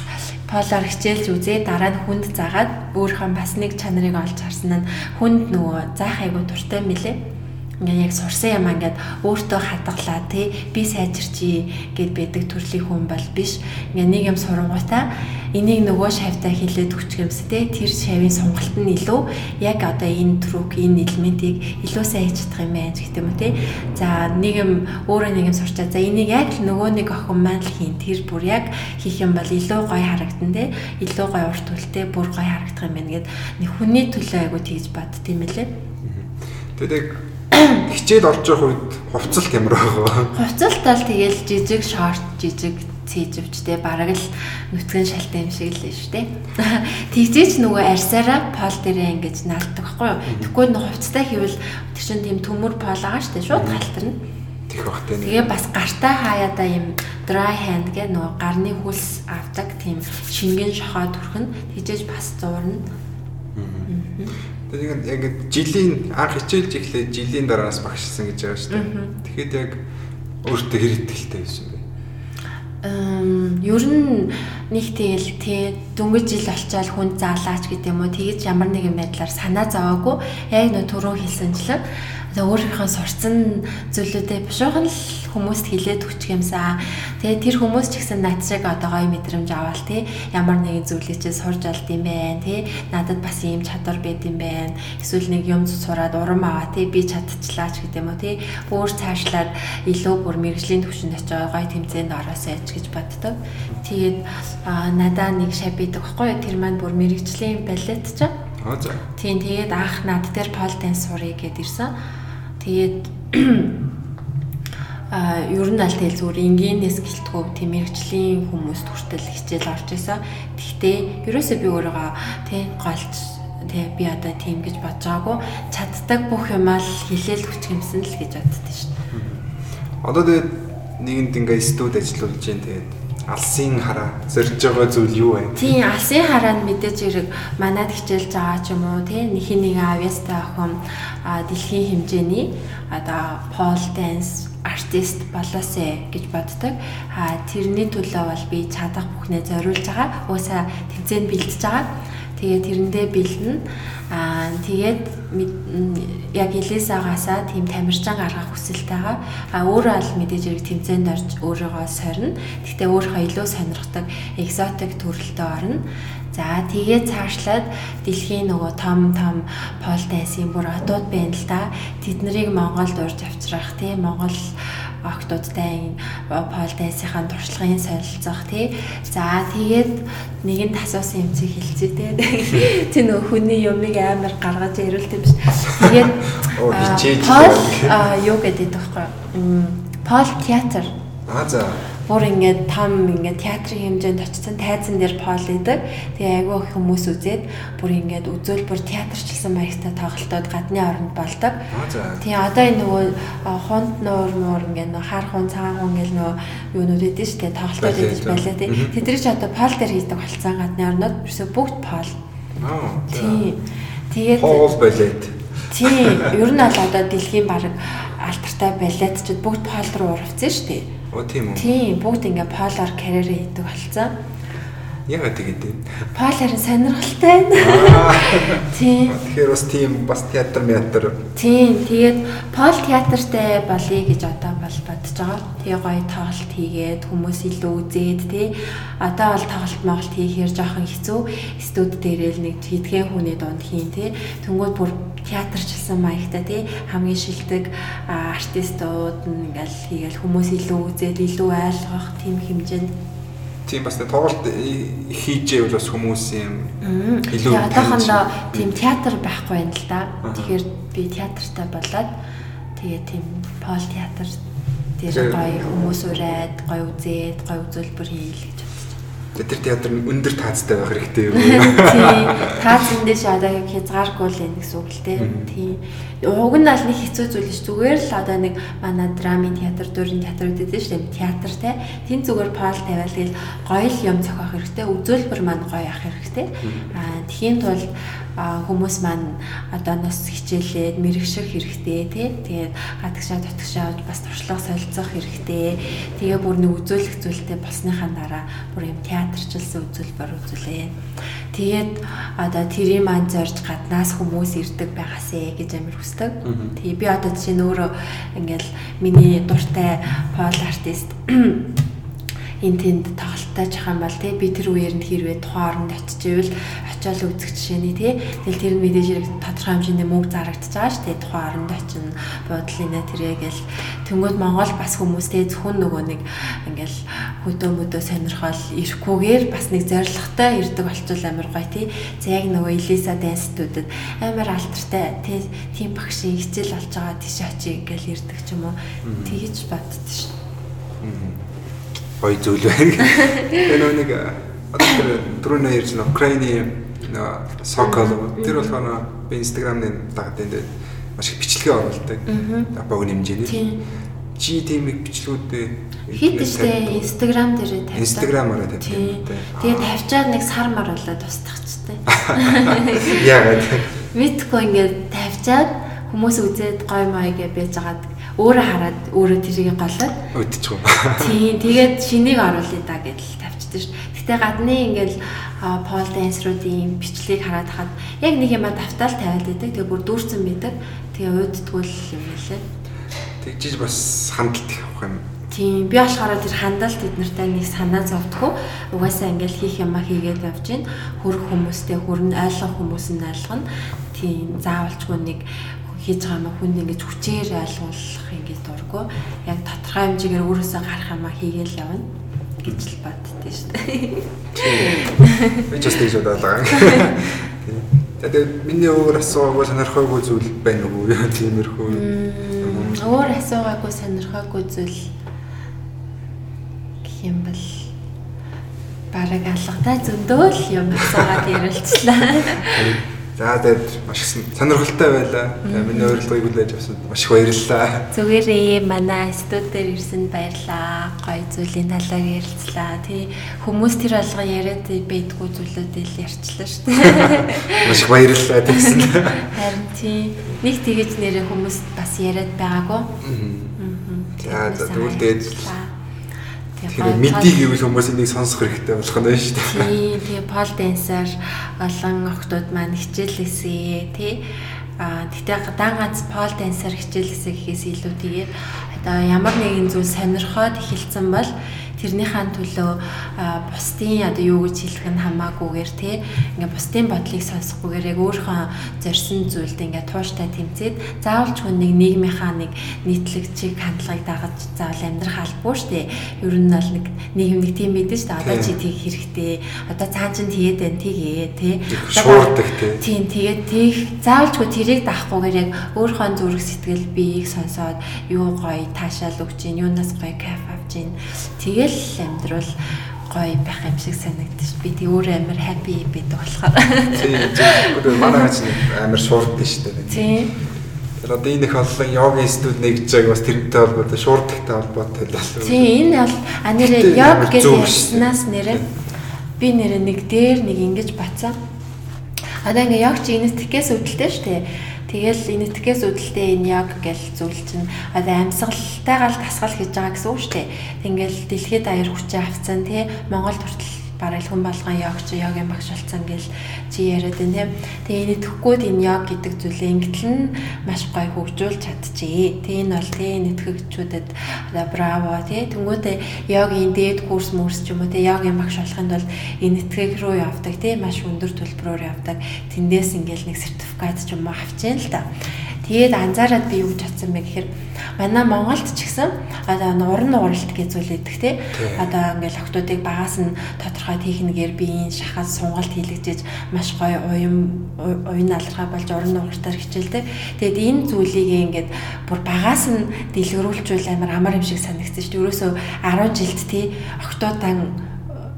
полоор хичээлж үзээ дараа нь хүнд заагаад өөрийнхөө бас нэг чанарыг олж харсан нь хүнд нөгөө заах айгу дуртай мөлий ингээ яг сурсан юм ингээд өөртөө хадгалаа тий би сайжирчий гэд байдаг төрлийн хүн бол биш. Ингээ нэг юм сурангуйтаа энийг нөгөө шавьтай хилээд өчг юмс тий тэр шавийн сонголт нь илүү яг одоо энэ трүк энэ элементийг илүү сайн хийж чадах юм байна гэх юм уу тий. За нэг юм өөрөө нэг юм сурчаа. За энийг яг л нөгөө нэг охин маань л хийн. Тэр бүр яг хийх юм бол илүү гоё харагдан тий. Илүү гоё урт үлтэй бүр гоё харагдах юм байна гэд. Хүний төлөө айгу тийж бад тийм ээ тэгээд хичээл орж явах үед хувцалт ямар байгаа? Хувцалт бол тэгэл жижиг шорт, жижиг цээжвчтэй бараг л нүтгэн шалтай юм шиг л шүү дээ. Тэгжээч нөгөө арсаараа пол дээрээ ингэж наалдаг байхгүй юу? Тэгвэл нөгөө хувцтай хийвэл тэр чинь тийм төмөр пол байгаа шүү дээ. Шууд галтарна. Тэг бахтай. Тэгээ бас гартаа хаяада юм dry hand гэх нөгөө гарны хөлс авдаг тийм шингэн шохоо түрхэн тэгжээж бас зуурна. Тэгээд яг жилийн анх хичээлж эхлээд жилийн дараас багшсан гэж байгаа шүү дээ. Тэгэхэд яг өөртөө хэр ихтэй байсан бэ? ер нь нэг тэгэл тий дөнгөж жил болчоод хүн заалаач гэдэг юм уу тэгэж ямар нэгэн байдлаар санаа зовоогүй яг нөө түрүү хэлсэнчлэн Тэгээ өөрийнхөө сурцсан зүйлүүдээ бушуухан л хүмүүст хилээд өчг юмсаа. Тэгээ тэр хүмүүс ч гэсэн над шиг одоо гоё мэдрэмж аваад тий ямар нэгэн зүйлийг чи сурж алд юм бэ тий надад бас ийм чадвар байд юм байна. Эсвэл нэг юм сураад урам аваа тий би чадчихлаа ч гэдэг юм уу тий өөр цаашлаад илүү бүр мэрэгжлийн төвшөнд очиж гоё тэмцээнд ороосоо яж гэж боддог. Тэгээд надаа нэг шав бидэг байхгүй тэр маань бүр мэрэгжлийн балет ч Аа за. Тийм тэгээд анх над дээр пол данс сурыг гэд ирсэн. Тэгээд а ер нь аль тэгэл зүгээр энгийнээс гэлтгүү тийм мэрэгжлийн хүмүүст хүртэл хичээл орж исэн. Гэхдээ ерөөсөө би өөрийгөө тий голч тий би одоо тийм гэж бодож байгаагүй чаддаг бүх юмаа л хилээл хүч юмсан л гэж боддоо шин. Одоо тэгээд нэгэнд ингээ студ ажиллаж байна тэгээд алсын хараа зорж байгаа зүйл юу вэ? Тийм, алсын хараа нь мэдээж хэрэг манад хичээлж байгаа ч юм уу, тийм нэхий нэг авьяастай охин дэлхийн хэмжээний одоо pole dance артист болоосэй гэж боддог. А тэрний төлөө бол би чадах бүхнээ зориулж байгаа. Уусаа тэмцээнд бэлдэж байгаа. Тэгээд тэрэндээ бэлдэнэ. Аа тэгээд яг Элисагаасаа тийм тамирчин гаргах хүсэлтэйгаа а өөрөө аль мэдээж хэрэг тэмцээнд орж өөрийгөө сорно. Гэхдээ өөрийнхөө илүү сонирхдаг экзотик төрөлтөд орно. За тэгээ цаашлаад дэлхийн нөгөө том том пол дайсын бүр одууд байна л да. Тэднийг Монголд урьж авчрах тийм Монгол октодтай пол дайсынхаа туршлагын солилцох тий. За тэгээд нэгэн асуусан юм чи хэлцээ тий. Тэ нөх хүний юмыг амар гаргаж ирүүлт юм биш. Тэгээд пол юу гэдэг вэ? Пол театр. Аа за бүр ингээд там ингээд театрын хэмжээнд очсон тайзан дээр пол идэг. Тэгээ айгүй их хүмүүс үзээд бүр ингээд үзүүлбэр театрчлсан маягтай тоглолтууд гадны оронд болдог. Тэгээ одоо энэ нөгөө хунд нуур нуур ингээд нөгөө хар хун цагаан хүн гэл нөгөө юунууд эдэн штэ тоглолтууд эдэж байлаа тий. Тэдрийг ч одоо пол дээр хийдэг болсон гадны орнод ерөөсө бүгд пол. Аа. Тий. Тэгээд пол балет. Тий. Ер нь бол одоо дэлхийн баг алтартай балетчид бүгд пол руу урвцсан штэ. Оо тийм үү. Тийм, бүгд ингээ полоор карьер хийдэг болсон. Ягаад тэгээд вэ? Пол харин сонирхолтой байна. Тийм. Тэгэхээр бас тийм бас театр театр. Тийм, тэгээд пол театртай болъё гэж одоо бол бодож байгаа. Тэгээ гоё тоглолт хийгээд хүмүүс илүү үзээд тий. Одоо бол тоглолт моголт хийхээр жоохон хэцүү. Студ дээрэл нэг хэдхэн хүний дунд хийн тий. Тэнгүүд бүр театрчилсан маягтай тий хамгийн шилдэг артистууд нь ингээл хийгээл хүмүүс илүү үзээд илүү ойлгох тийм хэмжээнд тийм бас тоглолт хийжээ бол бас хүмүүс юм илүү одоохондоо тийм театр байхгүй юм л да. Тэгэхээр би театртай болоод тэгээ тийм пол театр дээр гоё хүмүүс ураад гоё үзээд гоё үзүүлбэр хийлгэж Тэр театр нь өндөр таацтай байх хэрэгтэй юм. Тийм. Таац эндээс одоо яг хязгааргүй л энэ гэсэн үг л дээ. Тийм. Уг нь аль нэг хэцүү зүйл ш зүгээр л одоо нэг манай драмын театр, дөрвийн театр гэдэг дээ. Театр те. Тин зүгээр пол тавиал тэгэл гоё л юм зохиох хэрэгтэй. Үзүүлбэр маань гоё ах хэрэгтэй. Аа тхийн тулд хүмүүс маань одоо нас хичээлээд мэрэгших хэрэгтэй тий. Тэгээд гадагшаа дотгошоо бас туршлага солилцох хэрэгтэй. Тэгээ бүр нэг үзүүлэх зүйлтэй болсныхаа дараа бүр юм театрчилсан үзүүлбэр үзүүлээ. Тэгээд одоо тэрийн маань зорж гаднаас хүмүүс ирдэг байгаасэ гэж амир хүсдэг. Тэгээ би одоо жишээ нь өөрөө ингээл миний дуртай пол артист энэ тэнд тоглолттой юм бол тий би тэр үеэр нь хэрвээ тухайн оронд очижвэл очиол үзэх жишээний тий тэгэл тэр нь мэдээж хэрэг тодорхой хэмжээний мөнгө зарагдаж байгаа ш тий тухайн оронд очино бодлоо тэрэгэл тэнгууд Монгол бас хүмүүстэй зөвхөн нөгөө нэг ингээл хөдөө мөдөө сонирхол ирэхгүйгээр бас нэг зоригтой ирдэг болчвол амар гоё тий за яг нөгөө Элиса дэнстүүдэд амар алтартай тий тийм багшийн хичээл болж байгаа тийш очие ингээл ирдэг ч юм уу. Тэгэж боддоо ш гоё зүйл байна. Тэгээ нөгөө нэг одоо ярьж байгаа Украины нөгөө Сокол тэр болохоор би Instagram-ын дагдаг дээр маш их бичлэгээ оруулдаг. Богино хэмжээний. Чи тийм их бичлгүүдээ хийд штэ Instagram дээр тавьдаг. Instagram-аараа тавьдаг. Тэгээ тавьчаад нэг сар мар болоод устгахчтай. Яагаад? Мэдгүй ингээд тавьчаад хүмүүс үзээд гой мой гэж байж байгаад өөрөө хараад өөрөө тэрийг голоод өдчихв. Тийм тэгээд шинийг оруулъя да гэдэл тавьчихсан шүү. Гэтэ гадны ингээл пол дэнсруудын бичлэгийг хараад хаад яг нэг юм давтаал тавиад байдаг. Тэгээ бүр дүүрсэн байдаг. Тэгээ уйдтгүүл юм лээ. Тэгжиж бас хандлт авах юм. Тийм би болохоор тэр хандлт эднэртэй нэг санаа зовдгоо. Угаасаа ингээл хийх юмаа хийгээд явж гин. Хөрөх хүмүүстэй хөрн ойлгох хүмүүс нь ойлгоно. Тийм заавалчгүй нэг хийж байгаа юм хүнд ингэж хүчээр ойлгуулах ингэж дурггүй. Яг тодорхой хэмжээгээр өөрөөсөө гарах юмаа хийгээл явна гэж л баддээ шүү дээ. Би ч бас тэгж бодлоо. Тэгээд миний өөр асуугаагүй сонирхоогүй зүйл байна уу? Тиймэрхүү. Өөр асуугаагүй сонирхоогүй зүйл гэх юм бол бараг алгатай зөндөө л юм асуугаад ярилцлаа. За тэгээд маш их сонирхолтой байлаа. Миний урилгыг хүлээж авсанд маш их баярлалаа. Зүгээрээ манай студ дээр ирсэнд баярлалаа. Гоё зүйлийн талаар ярилцлаа. Тий хүмүүс тэр алга яриад байдгүй зүйлүүдийг ярьчлаа шүү дээ. Маш их баярлалаа тэгсэн. Харин тий нэг тэгэж нэрээ хүмүүс бас яриад байгаагүй. Аа. За тэгвэл тэгээд Тэгэхээр мэдийг юу хүмүүс энийг сонсох хэрэгтэй болох нь шүү дээ. Тийм, тэгээ пол дэнсер олон охтууд маань хичээлээсээ тий а тэгтээ дан ганц пол дэнсер хичээлээсээ гэхээс илүү тэгээд одоо ямар нэгэн зүйл сонирхоод эхэлсэн бол тэрнийхэн төлөө бусдын одоо юу гэж хэлэх нь хамаагүйгээр те ингээ бусдын бодлыг сонсохгүйгээр яг өөрийнхөө зорьсон зүйлд ингээ тууштай тэмцээд заавалч хүн нэг нийгмийнхаа нэг нийтлэгчийг хандлагыг дагаж заавал амьдрах албагүй штэ ер нь бол нэг нийгэм нэг тийм мэдэн штэ одоо чи тийг хэрэгтэй одоо цаан чин тэгээд байна тгээ те. Шуурдаг тийм тэгээд тийг заавалчгүй тэрийг даахгүйгээр яг өөрийнхөө зүрх сэтгэл биеийг сонсоод юу гоё таашаал өгч гин юунаас гоё кайф авч гин. Тэгээд тэгэл амьдрал гоё байх юм шиг санагдчих. Би тэг өөрөө амар хаппи байдаг болохоор. Тийм. Тэгээд манай хач амар шуурдсан шүү дээ. Тийм. Одоо энэ их олон йогийн студ нэгж байгааг бас тэрнтэй холбоотой шуурдагтай холбоотой л байна. Тийм. Энэ бол а нэрээ йог гэж ярьснаас нэрээ би нэрээ нэг дээр нэг ингэж бацаа. Одоо ингээ йог чи энэ тэхээс үүдэлтэй шүү дээ Тэгэл энэ итгэээс үүдэлтэй энэ яг гэл зүйл чинь одоо амьсгалтайгаар тасгал хийж байгаа гэсэн үг шүү дээ. Тэгэл дэлхийд аяр хүчээ авцсан тий Монгол хүртэл бараг хүн болгон йогч йогийн багш болсон гэл чи яриад байна тийм. Тэгээ энэ итгэхгүйд энэ йог гэдэг зүйлээ ингэтэл нь маш гоё хөгжүүлж чадчихъя. Тэгээ энэ бол тийм итгэгчүүдэд одоо браво тий тэнгуүтээ йогийн дээд курс мөрс ч юм уу тий йогийн багш болохын тулд энэ итгэг рүү явдаг тий маш өндөр төлбөрөөр явдаг. Тэндээс ингээл нэг сертификат ч юм уу авчихын л та. Тэгээд анзаараад би юу гэж чадсан бэ гэхээр манай Монголд ч гэсэн одоо уран нууралт гэж зүйл өгдөг тий. Одоо ингээл охтуудыг багаас нь тодорхой техникээр биеийн шахаад сунгалт хийлгэж маш гоё уян уян алархаа болж уран нууралтаар хичээлдэг. Тэгэд энэ зүйлийг ингээд бүр багаас нь дэлгэрүүлчихвэл амар амар юм шиг санагдсан шүү дээ. Ерөөсөө 10 жилд тий охтуудан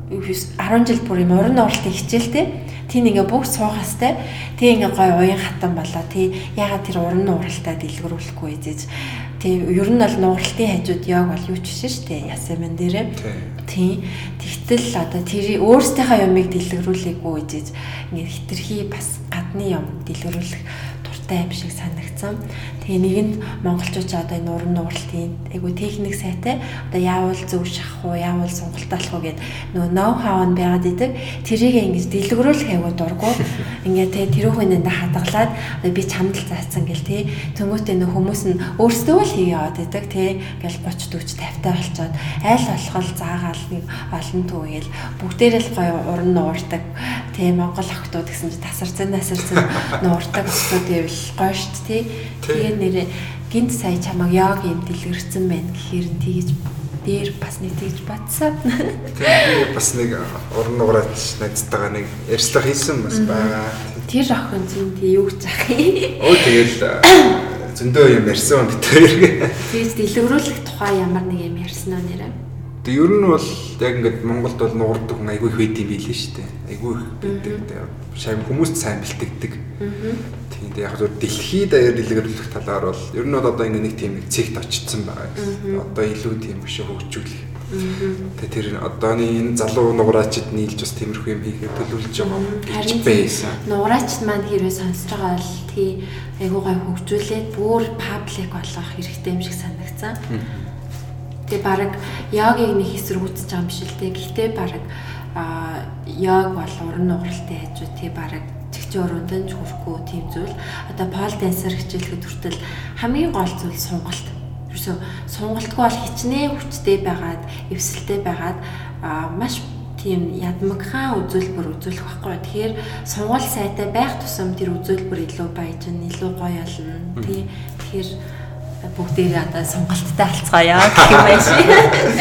10 жил бүр юм уран нууралтын хичээлтэй тийм ингээ бүгд суух хэвээр тийм ингээ гой уян хатан болоо тий ягаад тэр уран нууралтаа дэлгэрүүлэхгүй зээж тийм ер нь бол нууралтын хажууд яг бол юу ч биш шүү дээ. Ясамэн дээрээ тийм тэгтэл одоо тэр өөрсдийнхөө юмыг дэлгэрүүлээгүй зээж ингээ хитрхи бас гадны юм дэлгэрүүлэх дуртай юм шиг санагдсан. Тэгээ нэгэнд монголчууд одоо энэ уран нууралтын айгу техник сайтай одоо яавал зөв шахах уу, яавал сонголт алах уу гэд нөгөө ноу хау нь байгаад идэг. Тэрийг ингэж дэлгэрүүлэх айгу дургу. Ингээ тэ тэр хүнэндээ хадгалаад би чамд л заасан гэл тэ. Тэнгүүтээ нөх хүмүүс нь өөрсдөө л хийе яваад идэг тэ. Ингээл 30 40 50 таа болцоод айл болох заагаал нэг олон түүгээл бүгдээрээ л гоё уран нуурдаг. Тэ монгол охтууд гэсэн чи тасар зэн насар зэн нуурдаг охтууд ивэл гоё штт тий. Тэгээд нэрээ гинт сая чамаг яг юм дэлгэрсэн байна гэхээр нь тэгж дээр бас нэг тэгж батсан. Тэгээд бас нэг уран нугараач найзтайгаа нэг ярьцлага хийсэн бас байгаа. Тэр охин зин тий юу гэж ах юм. Өө тэгэл зөндөө юм ярьсан хоёр. Тэгж дэлгэрүүлэх тухай ямар нэг юм ярьсан уу нэрээ? Тэг ер нь бол яг ингээд Монголд бол нуурдаг айгүй их байд юм билээ шүү дээ. Айгүй их байдаг. Шайм хүмүүст сайн бэлтгэдэг. Тийм дээ яг зөв дэлхийд аяар дэлгэрүүлэх талаар бол ер нь бол одоо ингээд нэг тийм цэгт очсон байгаа. Одоо илүү тийм биш хөгжүүлэх Тэгээ тэр одооны энэ залуу нуграачид нийлж бас тиймэрхүү юм хийхэд төлөвлөж байгаа гэж байсан. Нуграачд маань хэрвээ сонсож байгаа бол тий айгуу гай хөгжүүлээд бүр паблик болгох хэрэгтэй юм шиг санагцсан. Тэгээ баг йогийг нэг эсрэгүүцэж байгаа юм биш л дээ. Гэхдээ баг а йог бол уран нугаралтай хажуу тий баг чигчээ өрөөнд нь хүрэхгүй тийм зүйл. Одоо пол дансер хичээлэхэд хүртэл хамгийн гол зүйл сонголт. Ерөөсө сонголтгүй бол хичнээн хүчтэй байгаад, эвсэлтэй байгаад маш тийм ядмагхан үзүүлбэр үзүүлэх байхгүй. Тэгэхээр сунгал сайтай байх тусам тэр үзүүлбэр илүү баяжин, илүү гоё болно. Тий. Тэгэхээр бүгдээрээ одоо сонголттой алцгаая гэх юм байна шиг.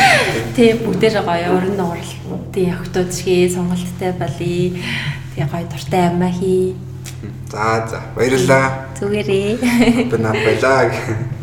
Тий бүгдээрээ гоё уран нууралтын явхтууд шиг сонголттой болъё. Тэгээ гоё дуртай амиа хий. За за баярлалаа. Зүгээрээ. Би наа баялаа.